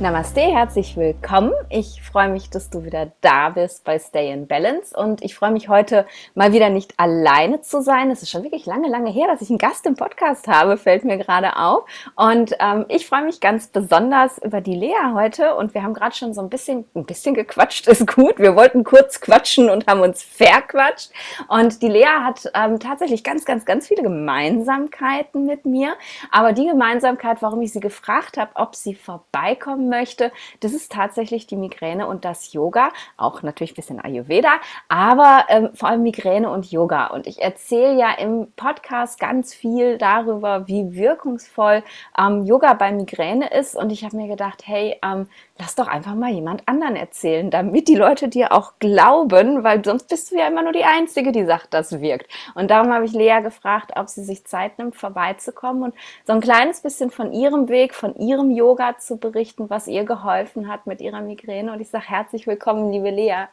Namaste, herzlich willkommen. Ich freue mich, dass du wieder da bist bei Stay in Balance und ich freue mich heute mal wieder nicht alleine zu sein. Es ist schon wirklich lange, lange her, dass ich einen Gast im Podcast habe, fällt mir gerade auf. Und ähm, ich freue mich ganz besonders über die Lea heute und wir haben gerade schon so ein bisschen, ein bisschen gequatscht, ist gut. Wir wollten kurz quatschen und haben uns verquatscht. Und die Lea hat ähm, tatsächlich ganz, ganz, ganz viele Gemeinsamkeiten mit mir. Aber die Gemeinsamkeit, warum ich sie gefragt habe, ob sie vorbeikommen möchte, das ist tatsächlich die Migräne und das Yoga. Auch natürlich ein bisschen Ayurveda, aber ähm, vor allem Migräne und Yoga. Und ich erzähle ja im Podcast ganz viel darüber, wie wirkungsvoll ähm, Yoga bei Migräne ist. Und ich habe mir gedacht, hey, ähm, lass doch einfach mal jemand anderen erzählen, damit die Leute dir auch glauben, weil sonst bist du ja immer nur die Einzige, die sagt, das wirkt. Und darum habe ich Lea gefragt, ob sie sich Zeit nimmt, vorbeizukommen und so ein kleines bisschen von ihrem Weg, von ihrem Yoga zu berichten, was ihr geholfen hat mit ihrer Migräne. Und ich sage herzlich willkommen, liebe Lea.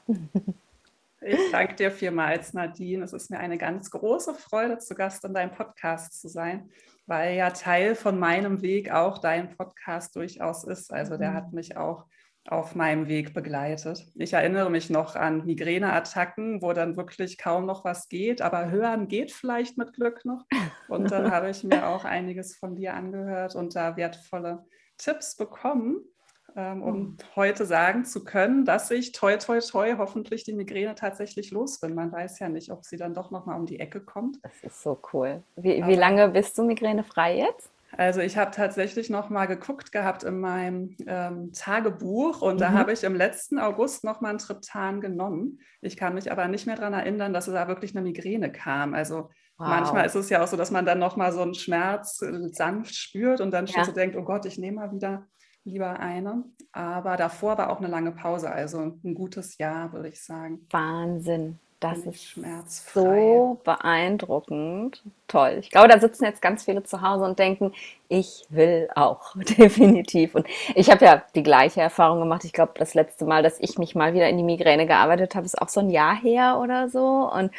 Ich danke dir vielmals, Nadine. Es ist mir eine ganz große Freude, zu Gast in deinem Podcast zu sein, weil ja Teil von meinem Weg auch dein Podcast durchaus ist. Also der hat mhm. mich auch auf meinem Weg begleitet. Ich erinnere mich noch an Migräneattacken, wo dann wirklich kaum noch was geht, aber hören geht vielleicht mit Glück noch. Und dann habe ich mir auch einiges von dir angehört und da wertvolle Tipps bekommen um mhm. heute sagen zu können, dass ich toi, toi, toi hoffentlich die Migräne tatsächlich los bin. Man weiß ja nicht, ob sie dann doch nochmal um die Ecke kommt. Das ist so cool. Wie, wie lange bist du migränefrei jetzt? Also ich habe tatsächlich noch mal geguckt gehabt in meinem ähm, Tagebuch und mhm. da habe ich im letzten August noch mal ein Triptan genommen. Ich kann mich aber nicht mehr daran erinnern, dass da wirklich eine Migräne kam. Also wow. manchmal ist es ja auch so, dass man dann noch mal so einen Schmerz äh, sanft spürt und dann schon ja. so denkt, oh Gott, ich nehme mal wieder lieber eine. Aber davor war auch eine lange Pause, also ein gutes Jahr, würde ich sagen. Wahnsinn. Das ist so beeindruckend. Toll. Ich glaube, da sitzen jetzt ganz viele zu Hause und denken, ich will auch, definitiv. Und ich habe ja die gleiche Erfahrung gemacht. Ich glaube, das letzte Mal, dass ich mich mal wieder in die Migräne gearbeitet habe, ist auch so ein Jahr her oder so. Und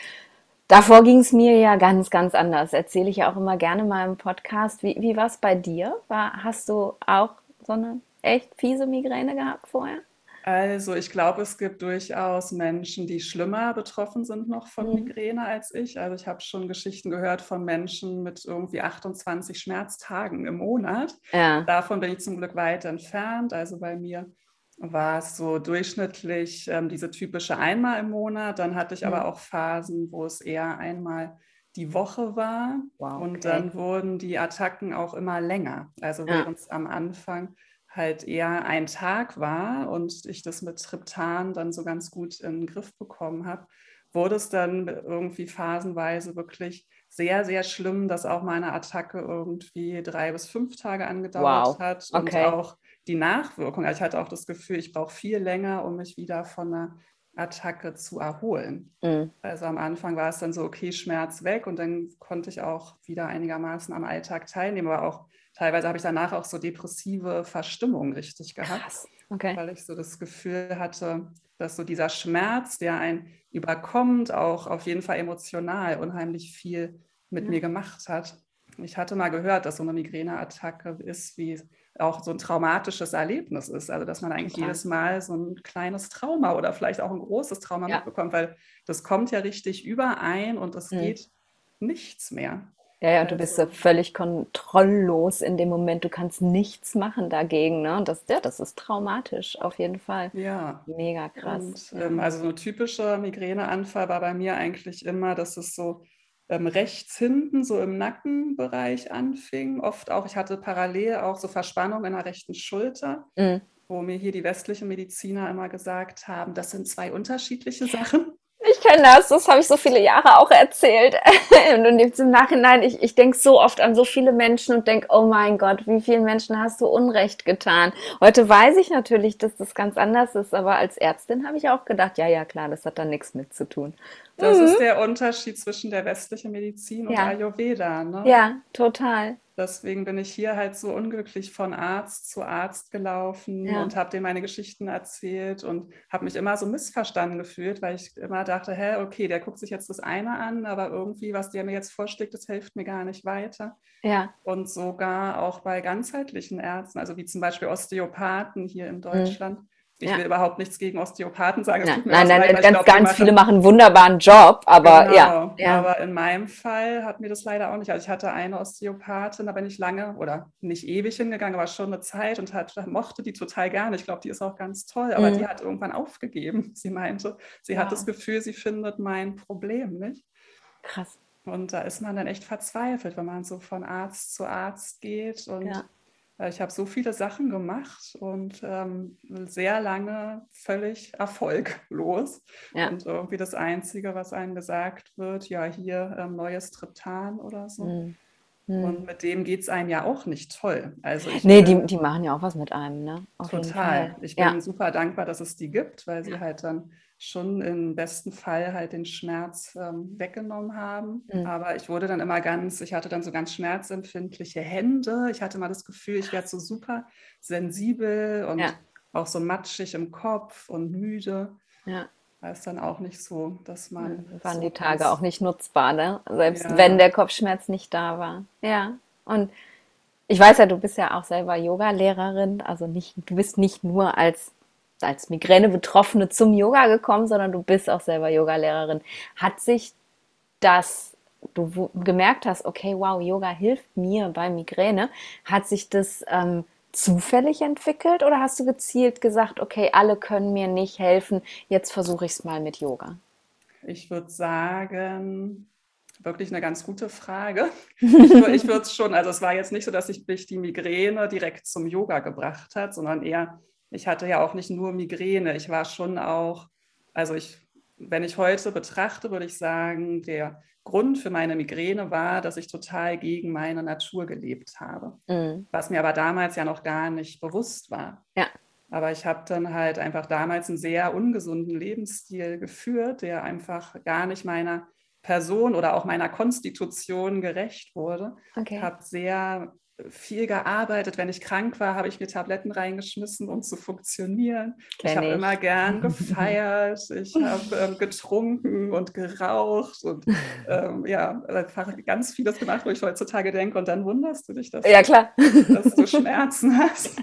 davor ging es mir ja ganz, ganz anders. Erzähle ich ja auch immer gerne mal im Podcast. Wie, wie war es bei dir? War, hast du auch so eine echt fiese Migräne gehabt vorher? Also ich glaube, es gibt durchaus Menschen, die schlimmer betroffen sind noch von mhm. Migräne als ich. Also ich habe schon Geschichten gehört von Menschen mit irgendwie 28 Schmerztagen im Monat. Ja. Davon bin ich zum Glück weit entfernt. Also bei mir war es so durchschnittlich ähm, diese typische einmal im Monat. Dann hatte ich mhm. aber auch Phasen, wo es eher einmal die Woche war. Wow, okay. Und dann wurden die Attacken auch immer länger. Also ja. während es am Anfang halt eher ein Tag war und ich das mit Triptan dann so ganz gut in den Griff bekommen habe, wurde es dann irgendwie phasenweise wirklich sehr, sehr schlimm, dass auch meine Attacke irgendwie drei bis fünf Tage angedauert wow. hat okay. und auch die Nachwirkung. Also ich hatte auch das Gefühl, ich brauche viel länger, um mich wieder von einer Attacke zu erholen. Mhm. Also am Anfang war es dann so, okay, Schmerz weg und dann konnte ich auch wieder einigermaßen am Alltag teilnehmen, aber auch teilweise habe ich danach auch so depressive Verstimmung richtig gehabt, okay. weil ich so das Gefühl hatte, dass so dieser Schmerz, der einen überkommt, auch auf jeden Fall emotional unheimlich viel mit ja. mir gemacht hat. Ich hatte mal gehört, dass so eine Migräneattacke ist wie auch so ein traumatisches Erlebnis ist. Also dass man eigentlich Total. jedes Mal so ein kleines Trauma oder vielleicht auch ein großes Trauma ja. mitbekommt, weil das kommt ja richtig überein und es mhm. geht nichts mehr. Ja, ja, und du bist so völlig kontrolllos in dem Moment. Du kannst nichts machen dagegen. Ne? Und das, ja, das ist traumatisch, auf jeden Fall. Ja. Mega krass. Und, ähm, also so ein typischer Migräneanfall war bei mir eigentlich immer, dass es so ähm, rechts hinten, so im Nackenbereich anfing. Oft auch, ich hatte parallel auch so Verspannung in der rechten Schulter. Mhm. Wo mir hier die westlichen Mediziner immer gesagt haben, das sind zwei unterschiedliche Sachen. Ich kenne das, das habe ich so viele Jahre auch erzählt. Und jetzt im Nachhinein, ich, ich denke so oft an so viele Menschen und denke, oh mein Gott, wie vielen Menschen hast du Unrecht getan? Heute weiß ich natürlich, dass das ganz anders ist, aber als Ärztin habe ich auch gedacht, ja, ja, klar, das hat da nichts mit zu tun. Das mhm. ist der Unterschied zwischen der westlichen Medizin und ja. Ayurveda, ne? Ja, total. Deswegen bin ich hier halt so unglücklich von Arzt zu Arzt gelaufen ja. und habe dem meine Geschichten erzählt und habe mich immer so missverstanden gefühlt, weil ich immer dachte, hä, okay, der guckt sich jetzt das eine an, aber irgendwie, was der mir jetzt vorschlägt, das hilft mir gar nicht weiter. Ja. Und sogar auch bei ganzheitlichen Ärzten, also wie zum Beispiel Osteopathen hier in mhm. Deutschland. Mhm ich ja. will überhaupt nichts gegen Osteopathen sagen. Ja. Nein, nein, leid, ganz, glaub, ganz viele machen einen wunderbaren Job, aber genau. ja, ja. Aber in meinem Fall hat mir das leider auch nicht. Also ich hatte eine Osteopathin, da bin ich lange oder nicht ewig hingegangen, aber schon eine Zeit und hat, mochte die total gerne. Ich glaube, die ist auch ganz toll, aber mhm. die hat irgendwann aufgegeben. Sie meinte, sie wow. hat das Gefühl, sie findet mein Problem nicht. Krass. Und da ist man dann echt verzweifelt, wenn man so von Arzt zu Arzt geht und ja ich habe so viele Sachen gemacht und ähm, sehr lange völlig erfolglos. Ja. Und irgendwie das Einzige, was einem gesagt wird, ja, hier ähm, neues Triptan oder so. Mhm. Und mit dem geht es einem ja auch nicht toll. Also ich nee, bin, die, die machen ja auch was mit einem, ne? Auf total. Ich bin ja. super dankbar, dass es die gibt, weil sie halt dann schon im besten Fall halt den Schmerz ähm, weggenommen haben. Mhm. Aber ich wurde dann immer ganz, ich hatte dann so ganz schmerzempfindliche Hände. Ich hatte mal das Gefühl, ich werde so super sensibel und ja. auch so matschig im Kopf und müde. Ja. War es dann auch nicht so, dass man. Mhm. Waren die Tage auch nicht nutzbar, ne? Selbst ja. wenn der Kopfschmerz nicht da war. Ja. Und ich weiß ja, du bist ja auch selber Yoga-Lehrerin, also nicht, du bist nicht nur als als Migräne-Betroffene zum Yoga gekommen, sondern du bist auch selber Yogalehrerin. Hat sich das, du gemerkt hast, okay, wow, Yoga hilft mir bei Migräne, hat sich das ähm, zufällig entwickelt oder hast du gezielt gesagt, okay, alle können mir nicht helfen, jetzt versuche ich es mal mit Yoga? Ich würde sagen, wirklich eine ganz gute Frage. Ich, ich würde es schon, also es war jetzt nicht so, dass ich mich die Migräne direkt zum Yoga gebracht hat, sondern eher ich hatte ja auch nicht nur Migräne, ich war schon auch, also ich, wenn ich heute betrachte, würde ich sagen, der Grund für meine Migräne war, dass ich total gegen meine Natur gelebt habe, mhm. was mir aber damals ja noch gar nicht bewusst war. Ja. Aber ich habe dann halt einfach damals einen sehr ungesunden Lebensstil geführt, der einfach gar nicht meiner Person oder auch meiner Konstitution gerecht wurde. Okay. Ich habe sehr viel gearbeitet. Wenn ich krank war, habe ich mir Tabletten reingeschmissen, um zu funktionieren. Kenn ich habe immer gern gefeiert. Ich habe ähm, getrunken und geraucht und ähm, ja, einfach ganz vieles gemacht, wo ich heutzutage denke. Und dann wunderst du dich, dass, ja, klar. dass du Schmerzen hast.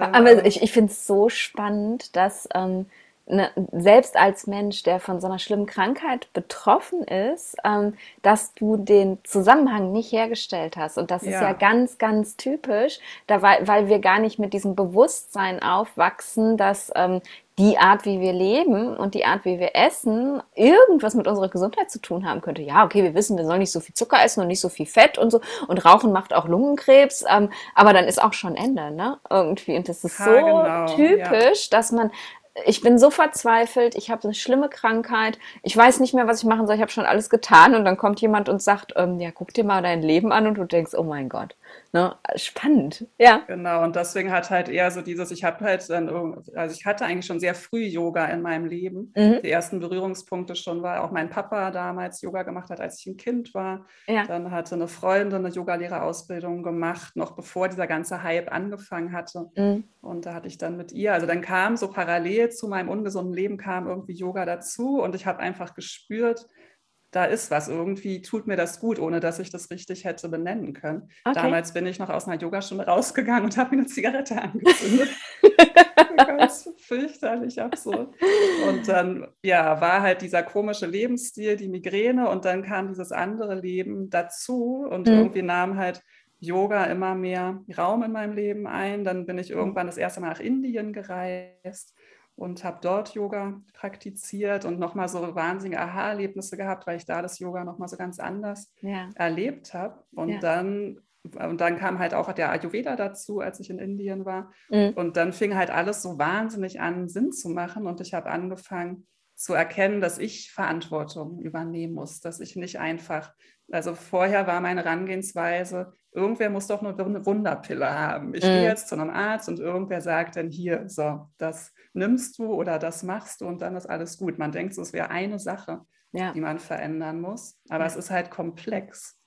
Aber ich, ich finde es so spannend, dass ähm, ne, selbst als Mensch, der von so einer schlimmen Krankheit betroffen ist, ähm, dass du den Zusammenhang nicht hergestellt hast. Und das ja. ist ja ganz, ganz typisch, da, weil, weil wir gar nicht mit diesem Bewusstsein aufwachsen, dass ähm, die Art, wie wir leben und die Art, wie wir essen, irgendwas mit unserer Gesundheit zu tun haben könnte. Ja, okay, wir wissen, wir sollen nicht so viel Zucker essen und nicht so viel Fett und so. Und Rauchen macht auch Lungenkrebs. Ähm, aber dann ist auch schon Ende, ne? Irgendwie. Und das ist ha, so genau, typisch, ja. dass man ich bin so verzweifelt, ich habe eine schlimme Krankheit, ich weiß nicht mehr, was ich machen soll, ich habe schon alles getan. Und dann kommt jemand und sagt, ähm, ja, guck dir mal dein Leben an. Und du denkst, oh mein Gott, Ne? Spannend, ja. Genau, und deswegen hat halt eher so dieses, ich habe halt dann, also ich hatte eigentlich schon sehr früh Yoga in meinem Leben. Mhm. Die ersten Berührungspunkte schon, weil auch mein Papa damals Yoga gemacht hat, als ich ein Kind war. Ja. Dann hatte eine Freundin eine Yogalehrerausbildung gemacht, noch bevor dieser ganze Hype angefangen hatte. Mhm. Und da hatte ich dann mit ihr, also dann kam so parallel zu meinem ungesunden Leben, kam irgendwie Yoga dazu und ich habe einfach gespürt, da ist was. Irgendwie tut mir das gut, ohne dass ich das richtig hätte benennen können. Okay. Damals bin ich noch aus einer Yogastunde rausgegangen und habe mir eine Zigarette angezündet. Ganz fürchterlich absurd. Und dann, ja, war halt dieser komische Lebensstil, die Migräne und dann kam dieses andere Leben dazu und mhm. irgendwie nahm halt Yoga immer mehr Raum in meinem Leben ein. Dann bin ich mhm. irgendwann das erste Mal nach Indien gereist und habe dort Yoga praktiziert und nochmal so wahnsinnige Aha-Erlebnisse gehabt, weil ich da das Yoga nochmal so ganz anders ja. erlebt habe. Und ja. dann und dann kam halt auch der Ayurveda dazu, als ich in Indien war. Mhm. Und dann fing halt alles so wahnsinnig an, Sinn zu machen. Und ich habe angefangen zu erkennen, dass ich Verantwortung übernehmen muss, dass ich nicht einfach, also vorher war meine Herangehensweise, irgendwer muss doch nur eine Wunderpille haben. Ich mhm. gehe jetzt zu einem Arzt und irgendwer sagt dann hier, so, das nimmst du oder das machst du und dann ist alles gut. Man denkt, es wäre eine Sache, ja. die man verändern muss, aber ja. es ist halt komplex.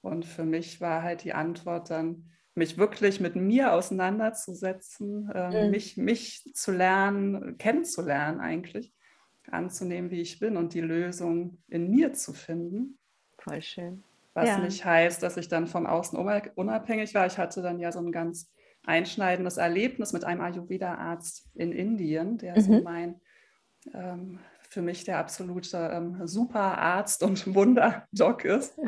Und für mich war halt die Antwort dann, mich wirklich mit mir auseinanderzusetzen, äh, mhm. mich, mich zu lernen, kennenzulernen eigentlich, anzunehmen, wie ich bin und die Lösung in mir zu finden. Voll schön. Was ja. nicht heißt, dass ich dann vom Außen unabhängig war. Ich hatte dann ja so ein ganz einschneidendes Erlebnis mit einem Ayurveda-Arzt in Indien, der mhm. so mein ähm, für mich der absolute ähm, Superarzt und Wunderdoc ist.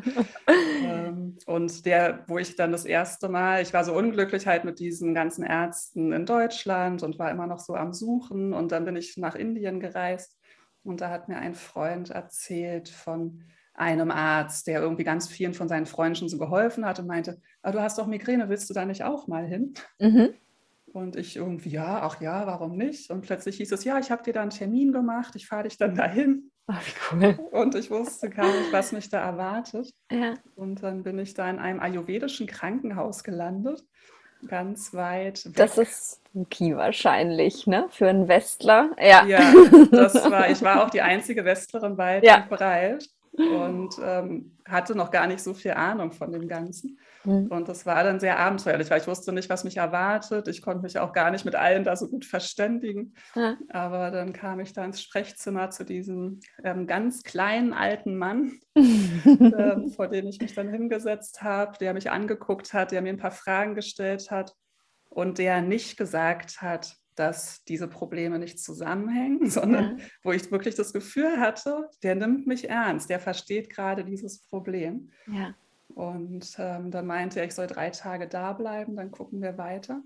ähm, und der, wo ich dann das erste Mal, ich war so unglücklich halt mit diesen ganzen Ärzten in Deutschland und war immer noch so am Suchen. Und dann bin ich nach Indien gereist und da hat mir ein Freund erzählt von einem Arzt, der irgendwie ganz vielen von seinen Freunden schon so geholfen hat und meinte, ah, du hast doch Migräne, willst du da nicht auch mal hin? Mhm. Und ich irgendwie, ja, ach ja, warum nicht? Und plötzlich hieß es, ja, ich habe dir da einen Termin gemacht, ich fahre dich dann dahin. Ach, wie cool. Und ich wusste gar nicht, was mich da erwartet. Ja. Und dann bin ich da in einem ayurvedischen Krankenhaus gelandet, ganz weit weg. Das ist spooky wahrscheinlich, ne? Für einen Westler. Ja, ja das war, ich war auch die einzige Westlerin weit ja. und breit und ähm, hatte noch gar nicht so viel Ahnung von dem Ganzen. Mhm. Und das war dann sehr abenteuerlich, weil ich wusste nicht, was mich erwartet. Ich konnte mich auch gar nicht mit allen da so gut verständigen. Ja. Aber dann kam ich da ins Sprechzimmer zu diesem ähm, ganz kleinen alten Mann, ähm, vor dem ich mich dann hingesetzt habe, der mich angeguckt hat, der mir ein paar Fragen gestellt hat und der nicht gesagt hat, dass diese Probleme nicht zusammenhängen, sondern ja. wo ich wirklich das Gefühl hatte, der nimmt mich ernst, der versteht gerade dieses Problem. Ja. Und ähm, dann meinte er, ich soll drei Tage da bleiben, dann gucken wir weiter.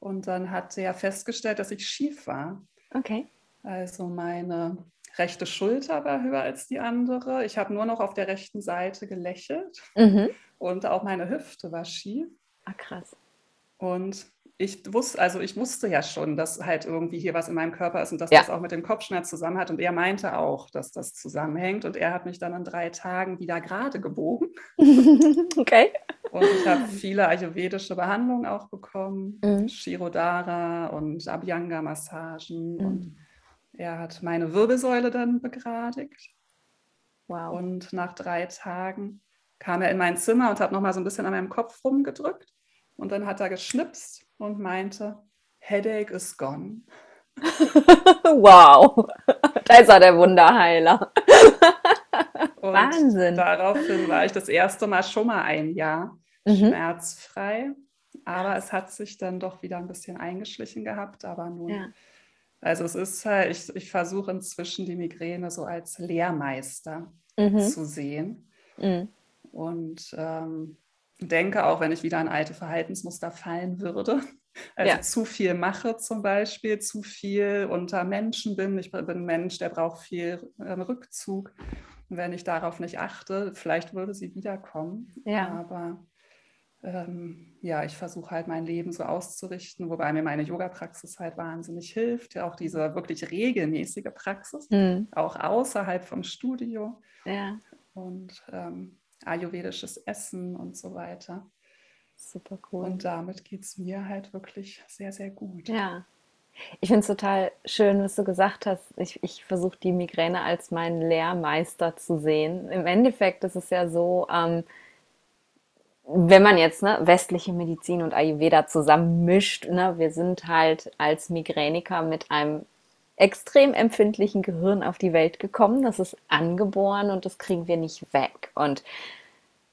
Und dann hat er festgestellt, dass ich schief war. Okay. Also meine rechte Schulter war höher als die andere. Ich habe nur noch auf der rechten Seite gelächelt. Mhm. Und auch meine Hüfte war schief. Ah, krass. Und ich wusste, also ich wusste ja schon, dass halt irgendwie hier was in meinem Körper ist und dass ja. das auch mit dem Kopfschmerz zusammen hat. Und er meinte auch, dass das zusammenhängt. Und er hat mich dann in drei Tagen wieder gerade gebogen. okay. Und ich habe viele ayurvedische Behandlungen auch bekommen, mhm. Shirodara und Abhyanga-Massagen. Mhm. Und er hat meine Wirbelsäule dann begradigt. Wow. Und nach drei Tagen kam er in mein Zimmer und hat nochmal so ein bisschen an meinem Kopf rumgedrückt. Und dann hat er geschnipst und meinte, Headache is gone. wow, da ist er der Wunderheiler. Wahnsinn. Daraufhin war ich das erste Mal schon mal ein Jahr mhm. schmerzfrei. Aber es hat sich dann doch wieder ein bisschen eingeschlichen gehabt. Aber nun, ja. also es ist halt, ich, ich versuche inzwischen die Migräne so als Lehrmeister mhm. zu sehen. Mhm. Und ähm, denke, auch wenn ich wieder an alte Verhaltensmuster fallen würde. Also ja. zu viel mache zum Beispiel, zu viel unter Menschen bin. Ich bin ein Mensch, der braucht viel ähm, Rückzug. Und wenn ich darauf nicht achte, vielleicht würde sie wiederkommen. Ja. Aber ähm, ja, ich versuche halt mein Leben so auszurichten, wobei mir meine Yoga-Praxis halt wahnsinnig hilft. Ja, auch diese wirklich regelmäßige Praxis, mhm. auch außerhalb vom Studio. Ja. Und ähm, ayurvedisches Essen und so weiter. Super cool. Und damit geht es mir halt wirklich sehr, sehr gut. Ja. Ich finde es total schön, was du gesagt hast. Ich, ich versuche die Migräne als meinen Lehrmeister zu sehen. Im Endeffekt ist es ja so, ähm, wenn man jetzt ne, westliche Medizin und Ayurveda zusammen mischt, ne, wir sind halt als Migräniker mit einem extrem empfindlichen Gehirn auf die Welt gekommen. Das ist angeboren und das kriegen wir nicht weg. Und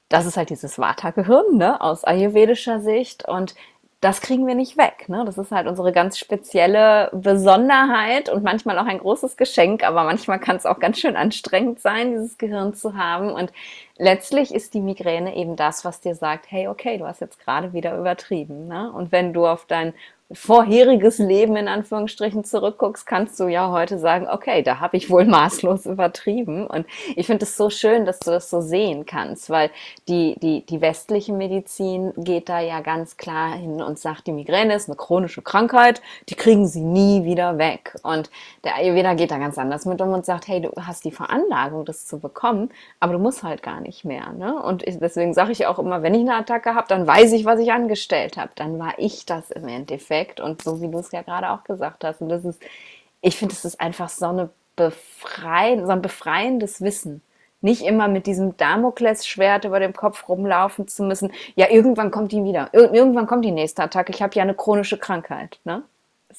das ist halt dieses Vata-Gehirn ne, aus ayurvedischer Sicht. Und das kriegen wir nicht weg. Ne? Das ist halt unsere ganz spezielle Besonderheit und manchmal auch ein großes Geschenk, aber manchmal kann es auch ganz schön anstrengend sein, dieses Gehirn zu haben. Und letztlich ist die Migräne eben das, was dir sagt, hey, okay, du hast jetzt gerade wieder übertrieben. Ne? Und wenn du auf dein vorheriges Leben in Anführungsstrichen zurückguckst, kannst du ja heute sagen, okay, da habe ich wohl maßlos übertrieben. Und ich finde es so schön, dass du das so sehen kannst, weil die, die, die westliche Medizin geht da ja ganz klar hin und sagt, die Migräne ist eine chronische Krankheit, die kriegen sie nie wieder weg. Und der Ayurveda geht da ganz anders mit um und sagt, hey, du hast die Veranlagung, das zu bekommen, aber du musst halt gar nicht mehr. Ne? Und deswegen sage ich auch immer, wenn ich eine Attacke habe, dann weiß ich, was ich angestellt habe. Dann war ich das im Endeffekt Endeffekt und so wie du es ja gerade auch gesagt hast. Und das ist, ich finde, es ist einfach so eine befreien, so ein befreiendes Wissen, nicht immer mit diesem Damoklesschwert über dem Kopf rumlaufen zu müssen. Ja, irgendwann kommt die wieder. Ir irgendwann kommt die nächste Attacke. Ich habe ja eine chronische Krankheit. Ne?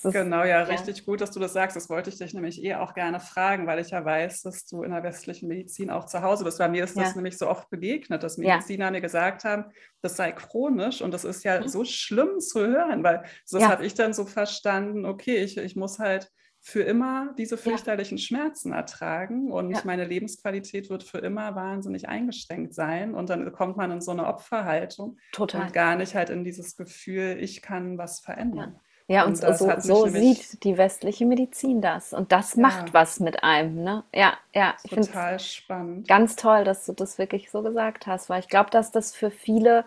Genau, ja, ja, richtig gut, dass du das sagst. Das wollte ich dich nämlich eh auch gerne fragen, weil ich ja weiß, dass du in der westlichen Medizin auch zu Hause bist. Bei mir ist das ja. nämlich so oft begegnet, dass Mediziner ja. mir gesagt haben, das sei chronisch und das ist ja mhm. so schlimm zu hören, weil das habe ich dann so verstanden, okay, ich, ich muss halt für immer diese fürchterlichen Schmerzen ertragen und meine Lebensqualität wird für immer wahnsinnig eingeschränkt sein und dann kommt man in so eine Opferhaltung Total. und gar nicht halt in dieses Gefühl, ich kann was verändern. Ja, und, und so, so sieht die westliche Medizin das. Und das ja. macht was mit einem. Ne? Ja, ja. Ich Total spannend. Ganz toll, dass du das wirklich so gesagt hast, weil ich glaube, dass das für viele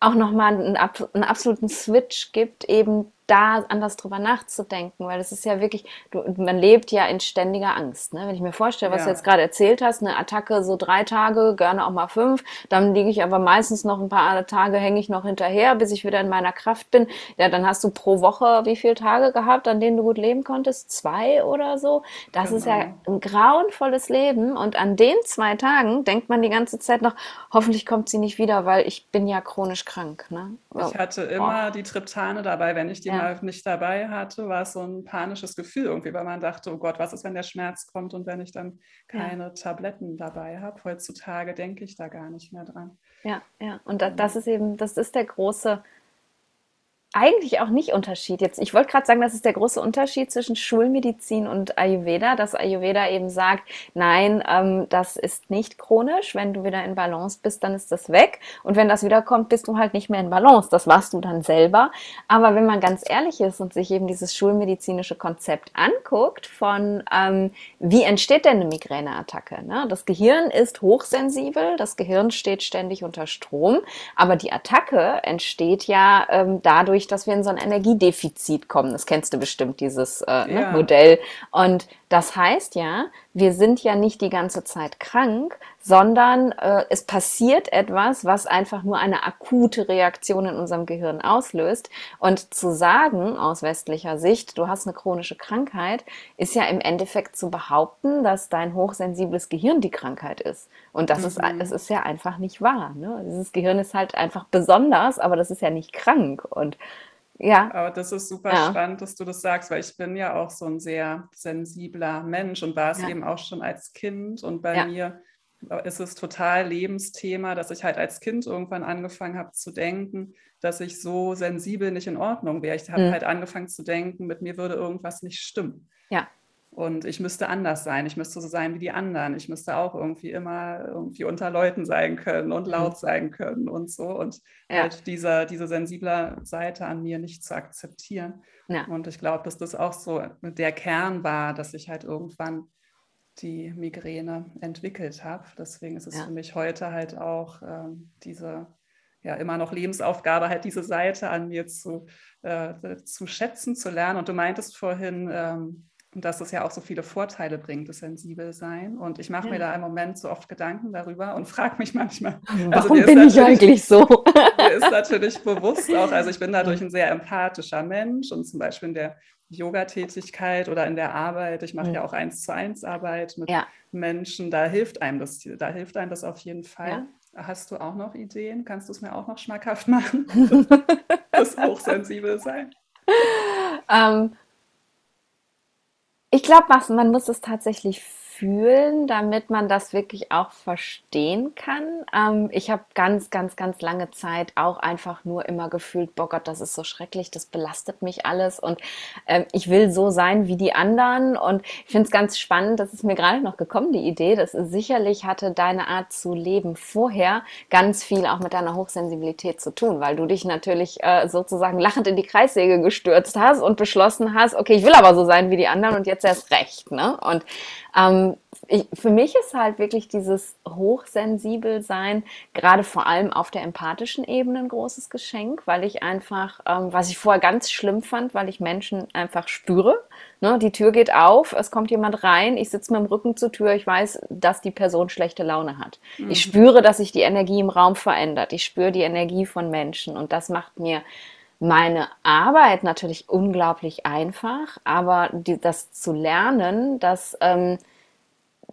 auch nochmal einen, einen absoluten Switch gibt, eben da anders drüber nachzudenken, weil es ist ja wirklich, du, man lebt ja in ständiger Angst. Ne? Wenn ich mir vorstelle, was ja. du jetzt gerade erzählt hast, eine Attacke so drei Tage, gerne auch mal fünf, dann liege ich aber meistens noch ein paar Tage, hänge ich noch hinterher, bis ich wieder in meiner Kraft bin. Ja, dann hast du pro Woche wie viele Tage gehabt, an denen du gut leben konntest? Zwei oder so. Das genau. ist ja ein grauenvolles Leben und an den zwei Tagen denkt man die ganze Zeit noch, hoffentlich kommt sie nicht wieder, weil ich bin ja chronisch krank. Ne? Ich hatte immer oh. die Triptane dabei, wenn ich die ja mal nicht dabei hatte, war es so ein panisches Gefühl irgendwie, weil man dachte, oh Gott, was ist, wenn der Schmerz kommt und wenn ich dann keine ja. Tabletten dabei habe? Heutzutage denke ich da gar nicht mehr dran. Ja, ja. Und das, das ist eben, das ist der große eigentlich auch nicht Unterschied. Jetzt, ich wollte gerade sagen, das ist der große Unterschied zwischen Schulmedizin und Ayurveda, dass Ayurveda eben sagt, nein, ähm, das ist nicht chronisch. Wenn du wieder in Balance bist, dann ist das weg. Und wenn das wiederkommt, bist du halt nicht mehr in Balance. Das warst du dann selber. Aber wenn man ganz ehrlich ist und sich eben dieses schulmedizinische Konzept anguckt von, ähm, wie entsteht denn eine Migräneattacke? Ne? Das Gehirn ist hochsensibel, das Gehirn steht ständig unter Strom, aber die Attacke entsteht ja ähm, dadurch, dadurch, dass wir in so ein Energiedefizit kommen. Das kennst du bestimmt, dieses äh, ne, ja. Modell. Und das heißt ja, wir sind ja nicht die ganze Zeit krank, sondern äh, es passiert etwas, was einfach nur eine akute Reaktion in unserem Gehirn auslöst. Und zu sagen aus westlicher Sicht, du hast eine chronische Krankheit, ist ja im Endeffekt zu behaupten, dass dein hochsensibles Gehirn die Krankheit ist. Und das mhm. ist, es ist ja einfach nicht wahr. Ne? Dieses Gehirn ist halt einfach besonders, aber das ist ja nicht krank. Und ja. Aber das ist super ja. spannend, dass du das sagst, weil ich bin ja auch so ein sehr sensibler Mensch und war es ja. eben auch schon als Kind. Und bei ja. mir ist es total Lebensthema, dass ich halt als Kind irgendwann angefangen habe zu denken, dass ich so sensibel nicht in Ordnung wäre. Ich habe mhm. halt angefangen zu denken, mit mir würde irgendwas nicht stimmen. Ja. Und ich müsste anders sein. Ich müsste so sein wie die anderen. Ich müsste auch irgendwie immer irgendwie unter Leuten sein können und laut mhm. sein können und so. Und ja. halt dieser, diese sensible Seite an mir nicht zu akzeptieren. Ja. Und ich glaube, dass das auch so der Kern war, dass ich halt irgendwann die Migräne entwickelt habe. Deswegen ist es ja. für mich heute halt auch ähm, diese ja immer noch Lebensaufgabe, halt diese Seite an mir zu, äh, zu schätzen, zu lernen. Und du meintest vorhin, ähm, dass es ja auch so viele Vorteile bringt, das Sensibelsein. Und ich mache ja. mir da im Moment so oft Gedanken darüber und frage mich manchmal, warum also bin ich eigentlich so? mir ist natürlich bewusst auch, also ich bin dadurch ein sehr empathischer Mensch und zum Beispiel in der Yoga-Tätigkeit oder in der Arbeit, ich mache mhm. ja auch eins zu eins Arbeit mit ja. Menschen, da hilft einem das, da hilft einem das auf jeden Fall. Ja. Hast du auch noch Ideen? Kannst du es mir auch noch schmackhaft machen? das hochsensibel sein. Ähm, ich glaube, man muss es tatsächlich fühlen, damit man das wirklich auch verstehen kann. Ähm, ich habe ganz, ganz, ganz lange Zeit auch einfach nur immer gefühlt, boah Gott, das ist so schrecklich, das belastet mich alles und ähm, ich will so sein wie die anderen. Und ich finde es ganz spannend, das ist mir gerade noch gekommen, die Idee, dass sicherlich hatte deine Art zu leben vorher ganz viel auch mit deiner Hochsensibilität zu tun, weil du dich natürlich äh, sozusagen lachend in die Kreissäge gestürzt hast und beschlossen hast, okay, ich will aber so sein wie die anderen und jetzt erst recht. Ne? Und ähm, ich, für mich ist halt wirklich dieses hochsensibel sein, gerade vor allem auf der empathischen Ebene ein großes Geschenk, weil ich einfach, ähm, was ich vorher ganz schlimm fand, weil ich Menschen einfach spüre. Ne? Die Tür geht auf, es kommt jemand rein, ich sitze mit dem Rücken zur Tür, ich weiß, dass die Person schlechte Laune hat. Mhm. Ich spüre, dass sich die Energie im Raum verändert. Ich spüre die Energie von Menschen und das macht mir meine Arbeit natürlich unglaublich einfach, aber die, das zu lernen, dass ähm,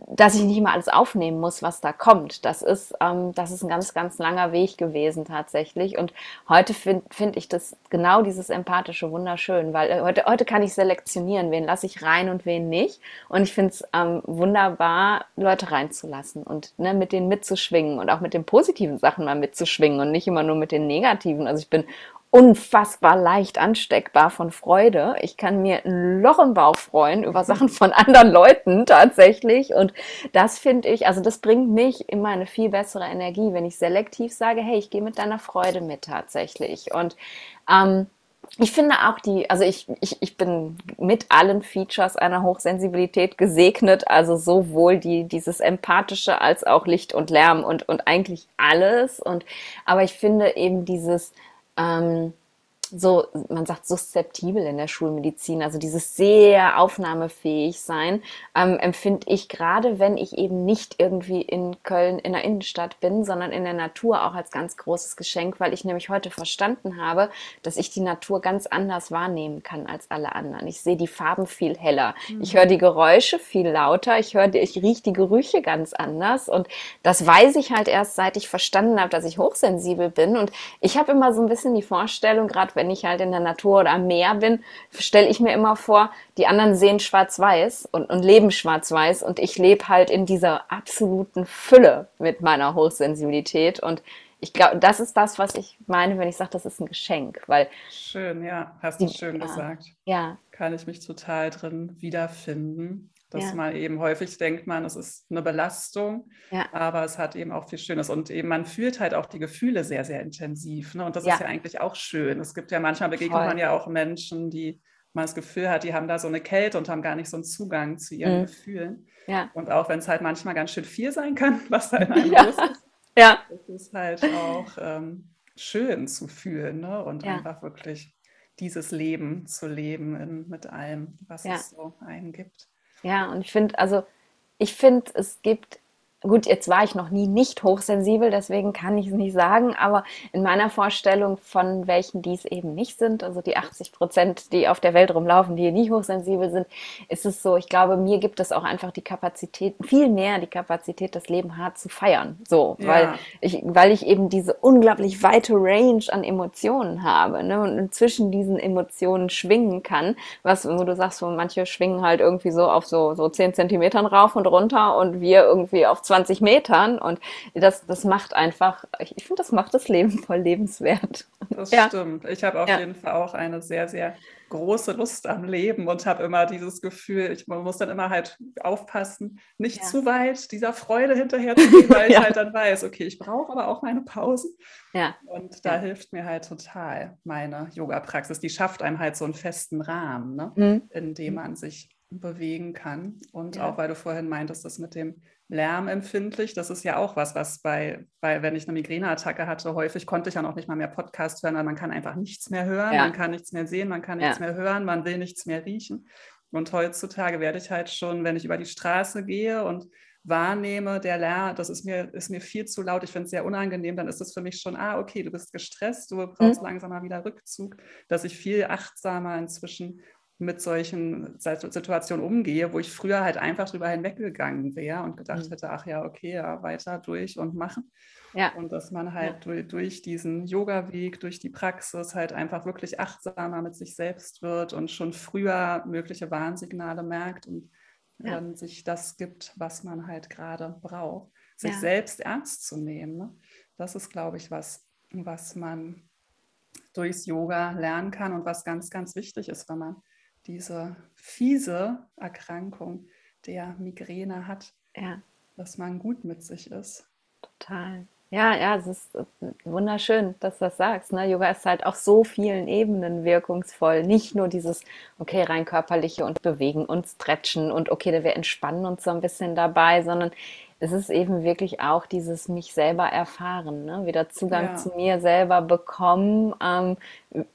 dass ich nicht immer alles aufnehmen muss, was da kommt. Das ist, ähm, das ist ein ganz, ganz langer Weg gewesen tatsächlich. Und heute finde find ich das genau dieses empathische wunderschön, weil äh, heute, heute kann ich selektionieren, wen lasse ich rein und wen nicht. Und ich finde es ähm, wunderbar, Leute reinzulassen und ne, mit denen mitzuschwingen und auch mit den positiven Sachen mal mitzuschwingen und nicht immer nur mit den negativen. Also ich bin unfassbar leicht ansteckbar von Freude. Ich kann mir ein Loch im Bauch freuen über Sachen von anderen Leuten tatsächlich. Und das finde ich, also das bringt mich immer eine viel bessere Energie, wenn ich selektiv sage, hey, ich gehe mit deiner Freude mit tatsächlich. Und ähm, ich finde auch die, also ich, ich, ich bin mit allen Features einer Hochsensibilität gesegnet, also sowohl die, dieses Empathische als auch Licht und Lärm und, und eigentlich alles. Und, aber ich finde eben dieses, ähm, so, man sagt suszeptibel in der Schulmedizin, also dieses sehr aufnahmefähig sein, ähm, empfinde ich gerade, wenn ich eben nicht irgendwie in Köln in der Innenstadt bin, sondern in der Natur auch als ganz großes Geschenk, weil ich nämlich heute verstanden habe, dass ich die Natur ganz anders wahrnehmen kann als alle anderen. Ich sehe die Farben viel heller, mhm. ich höre die Geräusche viel lauter, ich höre, ich rieche die Gerüche ganz anders und das weiß ich halt erst, seit ich verstanden habe, dass ich hochsensibel bin und ich habe immer so ein bisschen die Vorstellung, gerade wenn ich halt in der Natur oder am Meer bin, stelle ich mir immer vor, die anderen sehen schwarz-weiß und, und leben schwarz-weiß und ich lebe halt in dieser absoluten Fülle mit meiner Hochsensibilität und ich glaube, das ist das, was ich meine, wenn ich sage, das ist ein Geschenk, weil schön, ja, hast du schön ja, gesagt. Ja, kann ich mich total drin wiederfinden. Dass ja. man eben häufig denkt man, es ist eine Belastung, ja. aber es hat eben auch viel Schönes. Und eben man fühlt halt auch die Gefühle sehr, sehr intensiv. Ne? Und das ja. ist ja eigentlich auch schön. Es gibt ja manchmal begegnet Voll. man ja auch Menschen, die man das Gefühl hat, die haben da so eine Kälte und haben gar nicht so einen Zugang zu ihren mhm. Gefühlen. Und auch wenn es halt manchmal ganz schön viel sein kann, was da in einem los ist, ja. ist es halt auch ähm, schön zu fühlen ne? und einfach wirklich dieses Leben zu leben in, mit allem, was es so einen gibt. Ja, und ich finde, also ich finde, es gibt Gut, jetzt war ich noch nie nicht hochsensibel, deswegen kann ich es nicht sagen, aber in meiner Vorstellung von welchen, die es eben nicht sind, also die 80 Prozent, die auf der Welt rumlaufen, die nicht hochsensibel sind, ist es so, ich glaube, mir gibt es auch einfach die Kapazität, viel mehr die Kapazität, das Leben hart zu feiern. So, ja. weil ich, weil ich eben diese unglaublich weite Range an Emotionen habe, ne, und zwischen diesen Emotionen schwingen kann, was, wo du sagst, wo manche schwingen halt irgendwie so auf so, so 10 Zentimetern rauf und runter und wir irgendwie auf 20 Metern und das, das macht einfach, ich, ich finde, das macht das Leben voll lebenswert. Das ja. stimmt. Ich habe auf ja. jeden Fall auch eine sehr, sehr große Lust am Leben und habe immer dieses Gefühl, ich man muss dann immer halt aufpassen, nicht ja. zu weit dieser Freude hinterher zu gehen, weil ich halt dann weiß, okay, ich brauche aber auch meine Pausen. Ja. Und da hilft mir halt total meine Yoga-Praxis. Die schafft einem halt so einen festen Rahmen, ne? Mhm. in dem man sich bewegen kann. Und auch weil du vorhin meintest, das mit dem lärmempfindlich. Das ist ja auch was, was bei, bei wenn ich eine Migräneattacke hatte, häufig konnte ich ja noch nicht mal mehr Podcast hören, weil man kann einfach nichts mehr hören, ja. man kann nichts mehr sehen, man kann nichts ja. mehr hören, man will nichts mehr riechen. Und heutzutage werde ich halt schon, wenn ich über die Straße gehe und wahrnehme, der Lärm, das ist mir, ist mir viel zu laut, ich finde es sehr unangenehm, dann ist es für mich schon, ah, okay, du bist gestresst, du brauchst mhm. langsam mal wieder Rückzug, dass ich viel achtsamer inzwischen mit solchen Situationen umgehe, wo ich früher halt einfach drüber hinweggegangen wäre und gedacht mhm. hätte, ach ja, okay, ja, weiter durch und machen. Ja. Und dass man halt ja. durch, durch, diesen Yoga-Weg, durch die Praxis halt einfach wirklich achtsamer mit sich selbst wird und schon früher mögliche Warnsignale merkt und ja. dann sich das gibt, was man halt gerade braucht. Sich selbst ernst zu nehmen. Ne? Das ist, glaube ich, was, was man durchs Yoga lernen kann und was ganz, ganz wichtig ist, wenn man diese fiese Erkrankung der Migräne hat, ja. dass man gut mit sich ist. Total. Ja, ja, es ist wunderschön, dass du das sagst. Ne? Yoga ist halt auf so vielen Ebenen wirkungsvoll. Nicht nur dieses, okay, rein körperliche und bewegen und stretchen und okay, wir entspannen uns so ein bisschen dabei, sondern es ist eben wirklich auch dieses mich selber erfahren, ne? wieder Zugang ja. zu mir selber bekommen, ähm,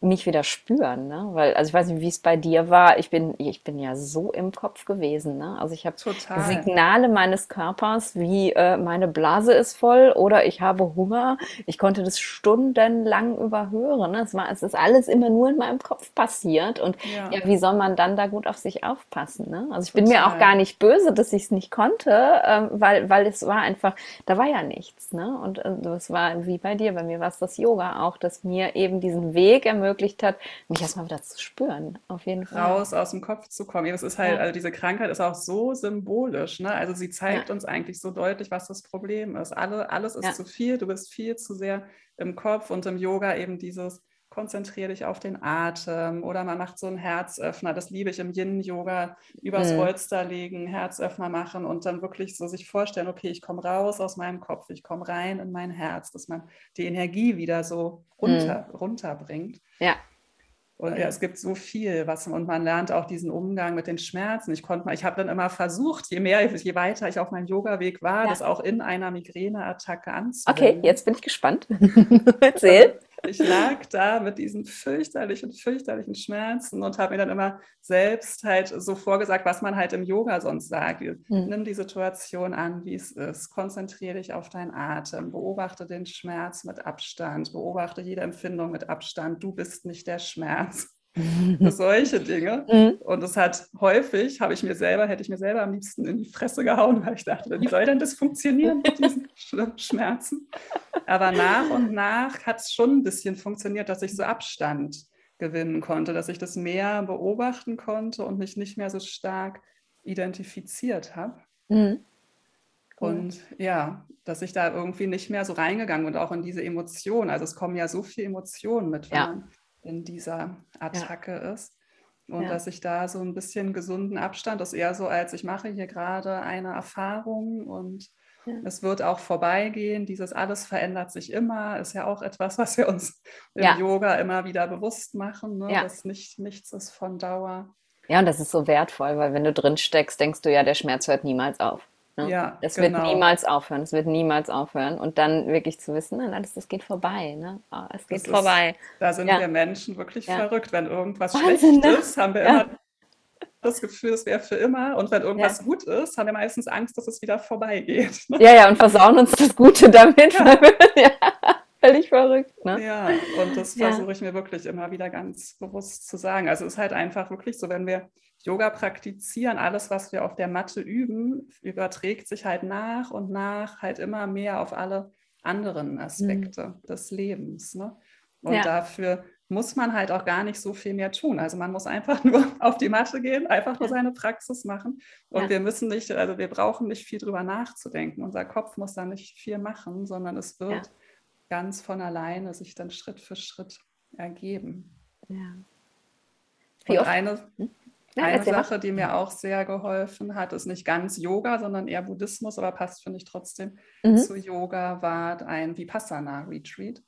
mich wieder spüren, ne? Weil, also ich weiß nicht, wie es bei dir war. Ich bin, ich bin ja so im Kopf gewesen, ne? Also ich habe Signale meines Körpers, wie äh, meine Blase ist voll oder ich habe Hunger. Ich konnte das stundenlang überhören. Ne? Es war, es ist alles immer nur in meinem Kopf passiert. Und ja, ja wie soll man dann da gut auf sich aufpassen? Ne? Also ich bin mir auch gar nicht böse, dass ich es nicht konnte, äh, weil, weil es war einfach, da war ja nichts, ne? Und äh, das war wie bei dir, bei mir war es das Yoga auch, dass mir eben diesen Weg ermöglicht hat, mich erstmal wieder zu spüren, auf jeden Fall. Raus aus dem Kopf zu kommen. Ja, das ist halt, ja. also diese Krankheit ist auch so symbolisch, ne? Also sie zeigt ja. uns eigentlich so deutlich, was das Problem ist. Alle, alles ist zu viel, du bist viel zu sehr im Kopf und im Yoga eben dieses konzentriere dich auf den Atem oder man macht so einen Herzöffner, das liebe ich im Yin-Yoga, übers mhm. Polster legen, Herzöffner machen und dann wirklich so sich vorstellen, okay, ich komme raus aus meinem Kopf, ich komme rein in mein Herz, dass man die Energie wieder so runter, mhm. runterbringt. Ja. Und ja, es gibt so viel, was und man lernt auch diesen Umgang mit den Schmerzen. Ich konnte mal, ich habe dann immer versucht, je mehr, je weiter ich auf meinem Yoga-Weg war, ja. das auch in einer Migräneattacke anzuwenden. Okay, jetzt bin ich gespannt. Erzähl. Ich lag da mit diesen fürchterlichen, fürchterlichen Schmerzen und habe mir dann immer selbst halt so vorgesagt, was man halt im Yoga sonst sagt. Mhm. Nimm die Situation an, wie es ist. Konzentriere dich auf deinen Atem. Beobachte den Schmerz mit Abstand. Beobachte jede Empfindung mit Abstand. Du bist nicht der Schmerz. Solche Dinge. Mhm. Und es hat häufig, habe ich mir selber, hätte ich mir selber am liebsten in die Fresse gehauen, weil ich dachte, wie soll denn das funktionieren mit diesen Schmerzen? Aber nach und nach hat es schon ein bisschen funktioniert, dass ich so Abstand gewinnen konnte, dass ich das mehr beobachten konnte und mich nicht mehr so stark identifiziert habe. Mhm. Und ja, dass ich da irgendwie nicht mehr so reingegangen und auch in diese Emotionen. Also es kommen ja so viele Emotionen mit, wenn ja. man in dieser Attacke ja. ist. Und ja. dass ich da so ein bisschen gesunden Abstand, das ist eher so, als ich mache hier gerade eine Erfahrung und ja. es wird auch vorbeigehen. Dieses alles verändert sich immer, ist ja auch etwas, was wir uns im Yoga immer wieder bewusst machen, ne? dass nicht, nichts ist von Dauer. Ja, und das ist so wertvoll, weil wenn du drin steckst, denkst du ja, der Schmerz hört niemals auf. Ne? Ja, es genau. wird niemals aufhören, es wird niemals aufhören. Und dann wirklich zu wissen, nein, das, das geht vorbei. Ne? Oh, es geht das vorbei. Ist, da sind ja. wir Menschen wirklich ja. verrückt. Wenn irgendwas Wahnsinn, schlecht ne? ist, haben wir immer das Gefühl, es wäre für immer. Und wenn irgendwas ja. gut ist, haben wir meistens Angst, dass es wieder vorbeigeht. Ne? Ja, ja, und versauen uns das Gute damit. Ja. Völlig verrückt. Ne? Ja, und das versuche ich mir wirklich immer wieder ganz bewusst zu sagen. Also es ist halt einfach wirklich so, wenn wir Yoga praktizieren, alles, was wir auf der Matte üben, überträgt sich halt nach und nach halt immer mehr auf alle anderen Aspekte mhm. des Lebens. Ne? Und ja. dafür muss man halt auch gar nicht so viel mehr tun. Also man muss einfach nur auf die Matte gehen, einfach nur seine Praxis machen. Und ja. wir müssen nicht, also wir brauchen nicht viel drüber nachzudenken. Unser Kopf muss da nicht viel machen, sondern es wird ja. ganz von alleine sich dann Schritt für Schritt ergeben. Ja. Wie Und oft? eine, hm? Ja, Eine Sache, die mir auch sehr geholfen hat, ist nicht ganz Yoga, sondern eher Buddhismus, aber passt, finde ich, trotzdem mhm. zu Yoga, war ein Vipassana-Retreat.